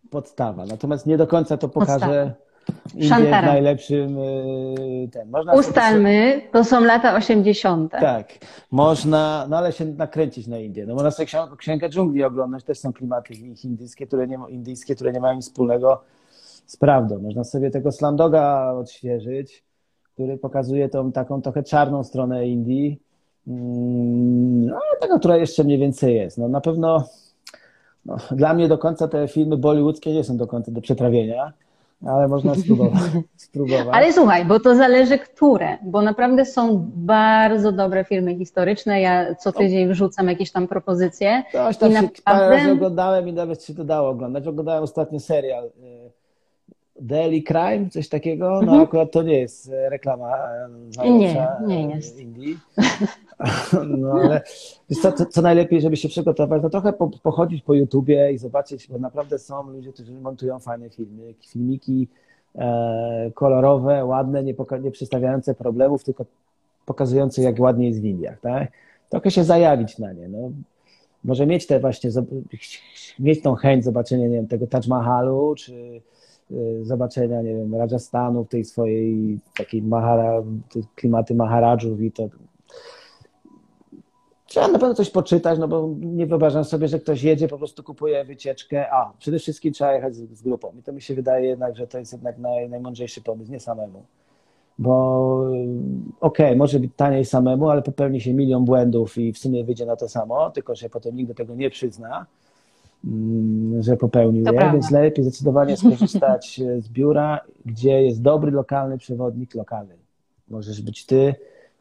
Podstawa. Natomiast nie do końca to pokaże. Podstawa W najlepszym y, ten.
Można Ustalmy, to są lata 80.
Tak, można, no ale się nakręcić na Indię. No można sobie księgę dżungli oglądać, też są klimaty indyjskie, które nie, indyjskie, które nie mają nic wspólnego z prawdą. Można sobie tego Slamdoga odświeżyć, który pokazuje tą taką trochę czarną stronę Indii, no, taka, która jeszcze mniej więcej jest. No na pewno no, dla mnie do końca te filmy bollywoodzkie nie są do końca do przetrawienia, ale można spróbować. (laughs) spróbować.
Ale słuchaj, bo to zależy które, bo naprawdę są bardzo dobre filmy historyczne. Ja co tydzień wrzucam jakieś tam propozycje.
Coś tam i się naprawdę... parę razy oglądałem i nawet się to dało oglądać. Oglądałem ostatnio serial y, Daily Crime, coś takiego. No mhm. akurat to nie jest reklama
e, nie, nie jest.
Indii. (laughs) No ale co, co, najlepiej, żeby się przygotować, to trochę po, pochodzić po YouTubie i zobaczyć, bo naprawdę są ludzie, którzy montują fajne filmy, filmiki e, kolorowe, ładne, nie, nie przedstawiające problemów, tylko pokazujące, jak ładnie jest w Indiach, tak? Trochę się zajawić na nie, no. Może mieć te właśnie, mieć tą chęć zobaczenia, nie wiem, tego Taj Mahalu, czy zobaczenia, nie wiem, Rajasthanu, tej swojej takiej mahara, klimaty Maharadżów i to trzeba na pewno coś poczytać, no bo nie wyobrażam sobie, że ktoś jedzie, po prostu kupuje wycieczkę, a przede wszystkim trzeba jechać z, z grupą i to mi się wydaje jednak, że to jest jednak naj, najmądrzejszy pomysł, nie samemu. Bo y, okej, okay, może być taniej samemu, ale popełni się milion błędów i w sumie wyjdzie na to samo, tylko że potem nikt do tego nie przyzna że popełnił to je, prawda. więc lepiej zdecydowanie skorzystać z biura, gdzie jest dobry lokalny przewodnik lokalny. Możesz być ty,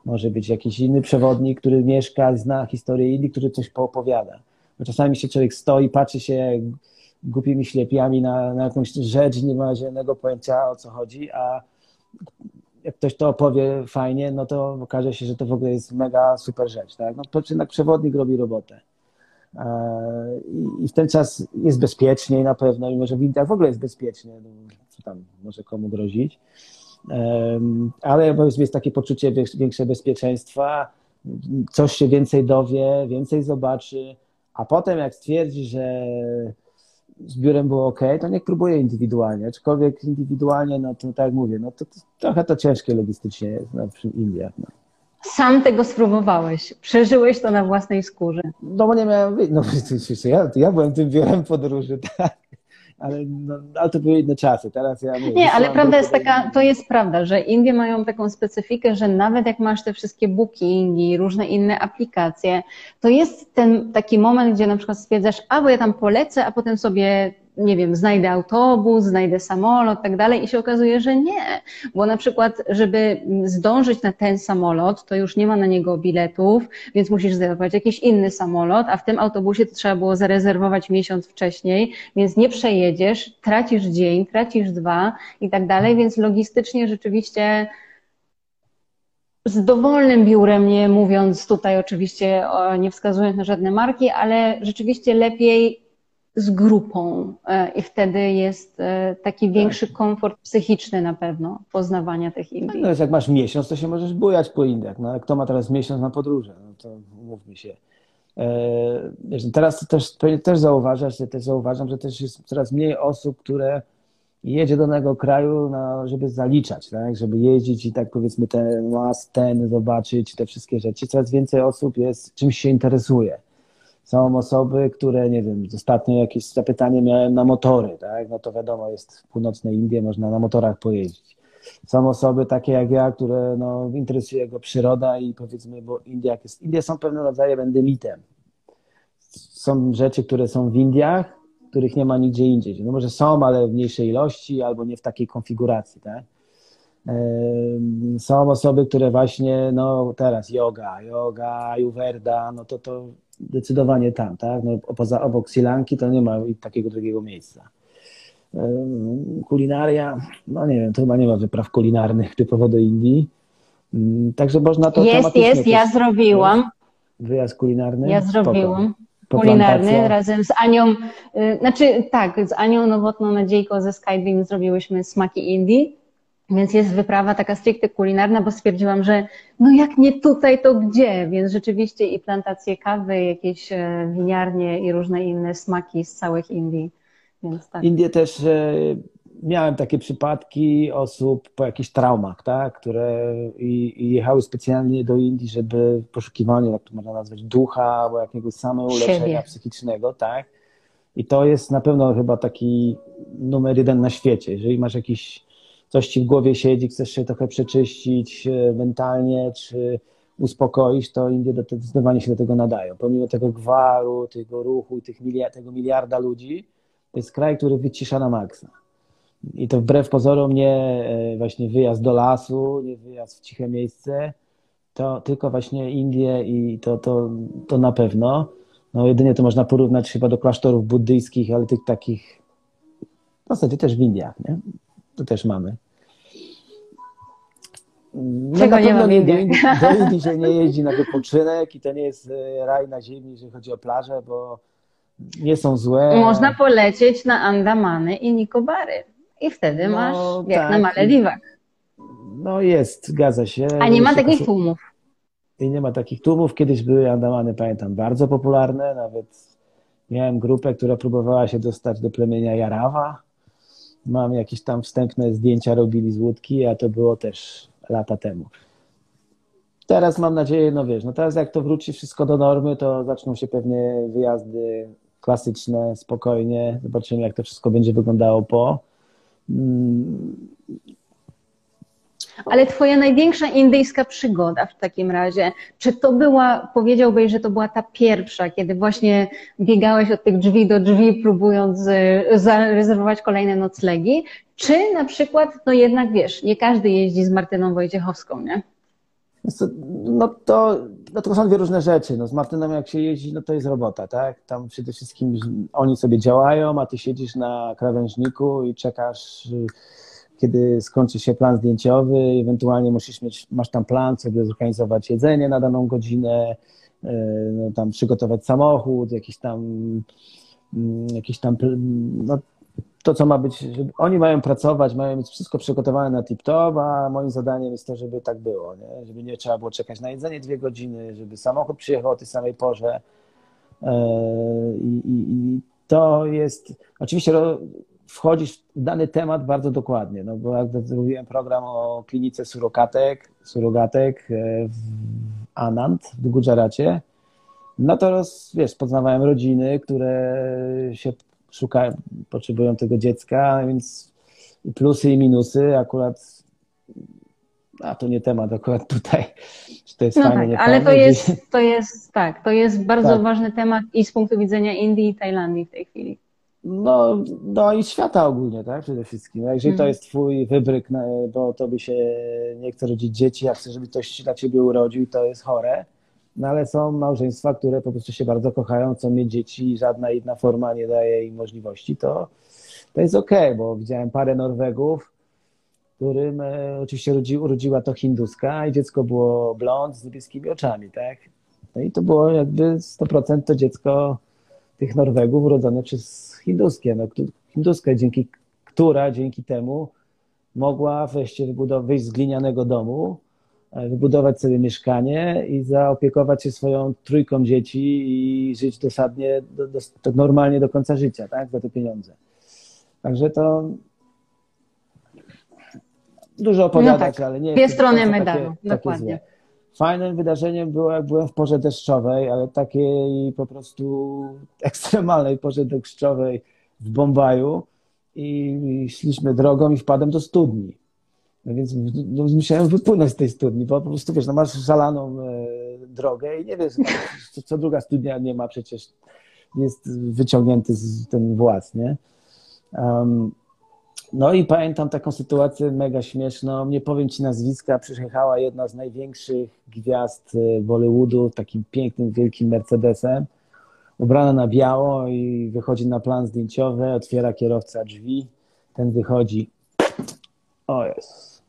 może być jakiś inny przewodnik, który mieszka, zna historię Indii, który coś poopowiada. Bo czasami się człowiek stoi, patrzy się głupimi ślepiami na, na jakąś rzecz, nie ma żadnego pojęcia o co chodzi, a jak ktoś to opowie fajnie, no to okaże się, że to w ogóle jest mega super rzecz. Tak? No to jednak przewodnik robi robotę. E, i w ten czas jest bezpieczniej na pewno i może w Indiach w ogóle jest bezpiecznie, no, co tam może komu grozić, ale jest takie poczucie większe bezpieczeństwa, coś się więcej dowie, więcej zobaczy, a potem jak stwierdzi, że z biurem było ok, to niech próbuje indywidualnie, aczkolwiek indywidualnie, no to tak jak mówię, no to, to trochę to ciężkie logistycznie jest no, w Indiach. No.
Sam tego spróbowałeś, przeżyłeś to na własnej skórze.
No bo nie miałem, no (laughs) ja, ja byłem tym biurem podróży, (laughs) tak. Ale, no, ale to były inne czasy, teraz ja
mówię, Nie, ale prawda jest taka, to jest prawda, że Indie mają taką specyfikę, że nawet jak masz te wszystkie bookingi, różne inne aplikacje, to jest ten taki moment, gdzie na przykład stwierdzasz, a bo ja tam polecę, a potem sobie nie wiem, znajdę autobus, znajdę samolot, tak dalej i się okazuje, że nie, bo na przykład, żeby zdążyć na ten samolot, to już nie ma na niego biletów, więc musisz zarezerwować jakiś inny samolot, a w tym autobusie to trzeba było zarezerwować miesiąc wcześniej, więc nie przejedziesz, tracisz dzień, tracisz dwa i tak dalej, więc logistycznie rzeczywiście z dowolnym biurem, nie mówiąc tutaj oczywiście, nie wskazując na żadne marki, ale rzeczywiście lepiej z grupą e, i wtedy jest e, taki tak. większy komfort psychiczny na pewno poznawania tych Indii.
No, jak masz miesiąc, to się możesz bujać po Indiach. No, ale kto ma teraz miesiąc na podróże? No to mówmy się. E, teraz też, też zauważasz, ja też zauważam, że też jest coraz mniej osób, które jedzie do danego kraju, no, żeby zaliczać, tak? żeby jeździć i tak powiedzmy ten las, ten zobaczyć, te wszystkie rzeczy. Coraz więcej osób jest, czymś się interesuje. Są osoby, które, nie wiem, ostatnio jakieś zapytanie miałem na motory, tak? No to wiadomo, jest w północnej Indii, można na motorach pojeździć. Są osoby takie jak ja, które no, interesuje go przyroda i powiedzmy, bo India jest, Indie są pewnym rodzajem endemitem. Są rzeczy, które są w Indiach, których nie ma nigdzie indziej. No może są, ale w mniejszej ilości albo nie w takiej konfiguracji, tak? Są osoby, które właśnie, no teraz yoga, yoga, ayurveda, no to to zdecydowanie tam, tak? No, poza obok Sri Lanki to nie ma takiego drugiego miejsca. Kulinaria, no nie wiem, to chyba nie ma wypraw kulinarnych typowo do Indii. Także można to
Jest, jest, ja zrobiłam.
Wyjazd kulinarny?
Ja zrobiłam. Kulinarny razem z Anią, y, znaczy tak, z Anią Nowotną Nadziejką ze Skybeam zrobiłyśmy smaki Indii, więc jest wyprawa taka stricte kulinarna, bo stwierdziłam, że no jak nie tutaj, to gdzie? Więc rzeczywiście i plantacje kawy, jakieś e, winiarnie i różne inne smaki z całych Indii. Więc tak.
Indie też e, miałem takie przypadki osób po jakichś traumach, tak, które i, i jechały specjalnie do Indii, żeby w poszukiwaniu, jak to można nazwać, ducha albo jakiegoś samouleczenia psychicznego, tak. I to jest na pewno chyba taki numer jeden na świecie. Jeżeli masz jakiś, coś ci w głowie siedzi, chcesz się trochę przeczyścić e, mentalnie, czy uspokoić, to Indie do, zdecydowanie się do tego nadają. Pomimo tego gwaru, tego ruchu i miliard, tego miliarda ludzi, to jest kraj, który wycisza na maksa. I to wbrew pozorom nie e, właśnie wyjazd do lasu, nie wyjazd w ciche miejsce, to tylko właśnie Indie i to, to, to na pewno. No jedynie to można porównać chyba do klasztorów buddyjskich, ale tych takich w zasadzie też w Indiach, nie? To też mamy.
No Czego nie mam
do, Indii, do (laughs) Indii się nie jeździ na wypoczynek i to nie jest e, raj na ziemi, jeżeli chodzi o plażę, bo nie są złe.
Można polecieć na Andamany i Nikobary. I wtedy no, masz jak tak. na Malediwach.
No jest, zgadza się.
A nie ma takich tłumów.
I nie ma takich tłumów. Kiedyś były Andamany, pamiętam, bardzo popularne. Nawet miałem grupę, która próbowała się dostać do plemienia Jarawa. Mam jakieś tam wstępne zdjęcia robili z łódki, a to było też lata temu. Teraz mam nadzieję, no wiesz, no teraz jak to wróci wszystko do normy, to zaczną się pewnie wyjazdy klasyczne, spokojnie. Zobaczymy, jak to wszystko będzie wyglądało po.
Ale twoja największa indyjska przygoda w takim razie, czy to była, powiedziałbyś, że to była ta pierwsza, kiedy właśnie biegałeś od tych drzwi do drzwi, próbując y, zarezerwować kolejne noclegi, czy na przykład, no jednak wiesz, nie każdy jeździ z Martyną Wojciechowską, nie?
No to, no to są dwie różne rzeczy. No z Martynem jak się jeździ, no to jest robota, tak? Tam przede wszystkim oni sobie działają, a ty siedzisz na krawężniku i czekasz, kiedy skończy się plan zdjęciowy, ewentualnie musisz mieć, masz tam plan, sobie zorganizować jedzenie na daną godzinę, e, no, tam przygotować samochód, jakiś tam mm, jakiś tam, no to, co ma być, oni mają pracować, mają mieć wszystko przygotowane na tip-top, a moim zadaniem jest to, żeby tak było, nie? żeby nie trzeba było czekać na jedzenie dwie godziny, żeby samochód przyjechał o tej samej porze. E, I, i, i to jest, oczywiście wchodzisz w dany temat bardzo dokładnie, no bo jak zrobiłem program o klinice surogatek, surogatek e, w Anand w Gujaracie, no to wiesz, poznawałem rodziny, które się szukają, potrzebują tego dziecka, więc plusy i minusy akurat a to nie temat akurat tutaj, czy to jest no fajne, tak,
ale to jest, to jest, tak, to jest bardzo tak. ważny temat i z punktu widzenia Indii i Tajlandii w tej chwili.
No, no i świata ogólnie, tak? Przede wszystkim. No, jeżeli to mhm. jest twój wybryk, bo tobie się nie chce rodzić dzieci, a chce, żeby ktoś dla ciebie urodził, to jest chore. No ale są małżeństwa, które po prostu się bardzo kochają, chcą mieć dzieci i żadna inna forma nie daje im możliwości, to, to jest okej, okay, bo widziałem parę Norwegów, którym e, oczywiście rodzi, urodziła to hinduska i dziecko było blond z niebieskimi oczami, tak? No i to było jakby 100% to dziecko tych Norwegów urodzone przez hinduskie. No, hinduska, dzięki, która dzięki temu mogła wreszcie wyjść z glinianego domu, e, wybudować sobie mieszkanie i zaopiekować się swoją trójką dzieci i żyć dosadnie, do, do, do, normalnie do końca życia, tak, za te pieniądze. Także to dużo opowiadać, no tak. ale nie
Dwie strony medalu, takie, dokładnie. Takie
Fajnym wydarzeniem było, jak byłem w porze deszczowej, ale takiej po prostu (laughs) ekstremalnej porze deszczowej w Bombaju i szliśmy drogą i wpadłem do studni. No więc no, musiałem wypłynąć z tej studni, bo po prostu wiesz, no masz zalaną e, drogę i nie wiesz, (laughs) co, co, druga studnia nie ma przecież, jest wyciągnięty z ten włas, nie? Um, no i pamiętam taką sytuację mega śmieszną. Nie powiem ci nazwiska, przyjechała jedna z największych gwiazd e, Bollywoodu takim pięknym, wielkim Mercedesem, ubrana na biało i wychodzi na plan zdjęciowy, otwiera kierowca drzwi, ten wychodzi, o jest,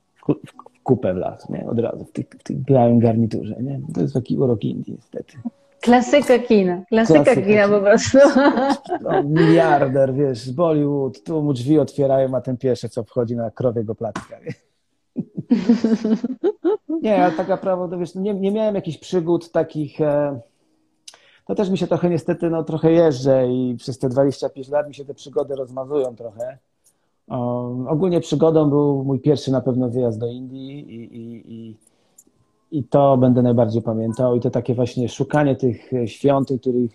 w kupę w las, nie? Od razu, w w tym białym garniturze, nie? To jest taki urok Indii niestety.
Klasyka kina, klasyka, klasyka kina po prostu. (laughs)
No, miliarder, wiesz, Bollywood, tu mu drzwi otwierają, a ten pierwszy, co wchodzi na krowiego placka. Nie, (laughs) ale taka prawda, wiesz, nie, nie miałem jakichś przygód takich... E, to też mi się trochę niestety, no trochę jeżdżę i przez te 25 lat mi się te przygody rozmazują trochę. Um, ogólnie przygodą był mój pierwszy na pewno wyjazd do Indii i, i, i i to będę najbardziej pamiętał. I to takie właśnie szukanie tych świątyń, których,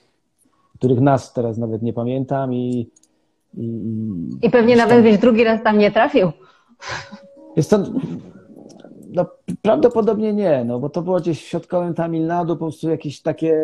których nas teraz nawet nie pamiętam. I,
i, I pewnie nawet tam... drugi raz tam nie trafił.
Jest to, no, prawdopodobnie nie, no, bo to było gdzieś w środkowym Tamil Nadu, po prostu jakieś takie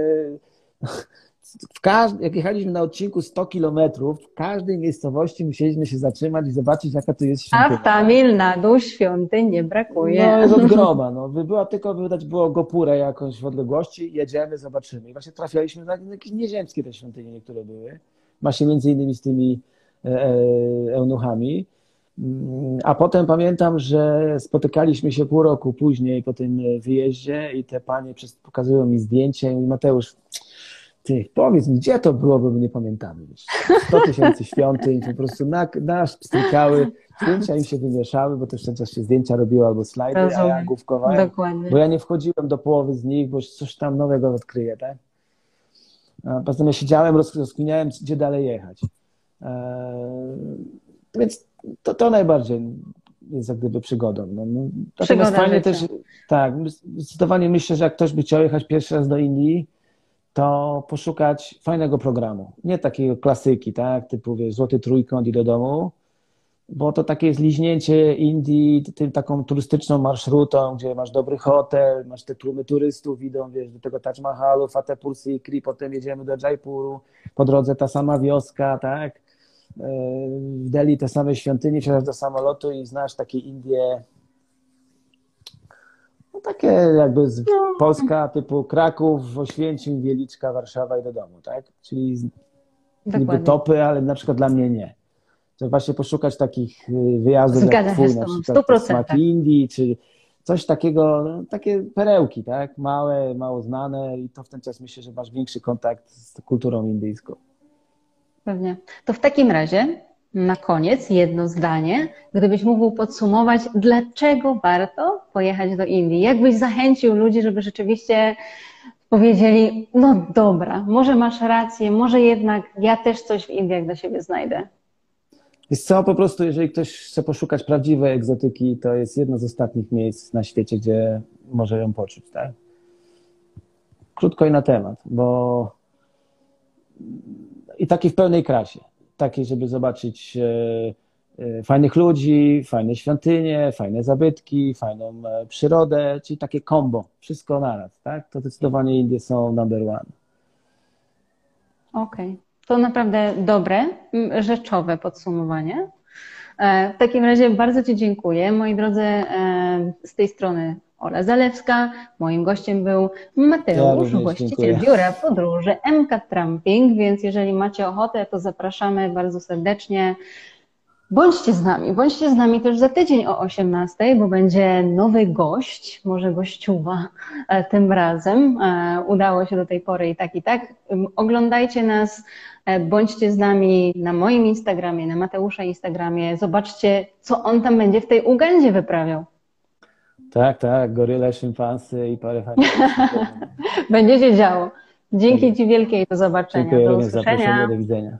w każdy, jak jechaliśmy na odcinku 100 kilometrów, w każdej miejscowości musieliśmy się zatrzymać i zobaczyć, jaka tu jest
świątynia. A Tamil Nadu świątyń nie brakuje.
No, jest od (laughs) groba. No. Była tylko, wydać było Gopurę jakąś w odległości, jedziemy, zobaczymy. I właśnie trafialiśmy na jakieś nieziemskie te świątynie niektóre były. Właśnie między innymi z tymi e, e, eunuchami. Mm, a potem pamiętam, że spotykaliśmy się pół roku później po tym wyjeździe i te panie pokazują mi zdjęcie i Mateusz, ty, powiedz mi, gdzie to było, bo my nie pamiętamy. 100 tysięcy (laughs) świątyń, po prostu na, nasz pstrikały, zdjęcia im się wymieszały, bo też czas się zdjęcia robiło albo slajdy, Rozumiem. a ja główkowałem, Dokładnie. bo ja nie wchodziłem do połowy z nich, bo coś tam nowego odkryję, tak? Poza tym ja siedziałem, rozkminiałem, gdzie dalej jechać. Eee, więc to, to najbardziej jest jak gdyby przygodą. No, no, natomiast fajnie też, tak, zdecydowanie myślę, że jak ktoś by chciał jechać pierwszy raz do Indii, to poszukać fajnego programu. Nie takiego klasyki, tak, typu wiesz, złoty trójkąt i do domu, bo to takie jest liźnięcie Indii tym taką turystyczną marszrutą, gdzie masz dobry hotel, masz te tłumy turystów, idą wiesz, do tego Taj Mahalu, Fatehpur Sikri, potem jedziemy do Jaipuru, po drodze ta sama wioska, tak, e, w Delhi te same świątynie, wsiadasz do samolotu i znasz takie Indie no takie jakby z no. Polska typu Kraków, Oświęcim, Wieliczka, Warszawa i do domu, tak? Czyli Dokładnie. niby topy, ale na przykład dla mnie nie. To właśnie poszukać takich y, wyjazdów Zgadza jak twój, na przykład smaki Indii, czy coś takiego, no, takie perełki, tak? Małe, mało znane i to w ten czas myślę, że masz większy kontakt z kulturą indyjską.
Pewnie. To w takim razie na koniec jedno zdanie, gdybyś mógł podsumować, dlaczego warto pojechać do Indii? Jak byś zachęcił ludzi, żeby rzeczywiście powiedzieli, no dobra, może masz rację, może jednak ja też coś w Indiach dla siebie znajdę.
Jest co, po prostu jeżeli ktoś chce poszukać prawdziwej egzotyki, to jest jedno z ostatnich miejsc na świecie, gdzie może ją poczuć, tak? Krótko i na temat, bo i taki w pełnej krasie takiej, żeby zobaczyć e, e, fajnych ludzi, fajne świątynie, fajne zabytki, fajną e, przyrodę, czyli takie combo, wszystko naraz, tak? To zdecydowanie Indie są number one.
Okej. Okay. To naprawdę dobre, rzeczowe podsumowanie. W takim razie bardzo Ci dziękuję. Moi drodzy, z tej strony Ola Zalewska. Moim gościem był Mateusz, ja właściciel biura podróży MK Tramping, więc jeżeli macie ochotę, to zapraszamy bardzo serdecznie. Bądźcie z nami, bądźcie z nami też za tydzień o 18, bo będzie nowy gość, może gościuwa e, tym razem. E, udało się do tej pory i tak, i tak. Oglądajcie nas, e, bądźcie z nami na moim Instagramie, na Mateusza Instagramie. Zobaczcie, co on tam będzie w tej Ugandzie wyprawiał.
Tak, tak, goryle, szympansy i parę fajnych. (laughs)
Będzie się działo. Dzięki Ci wielkiej, do zobaczenia, Dziękuję do usłyszenia.
do widzenia.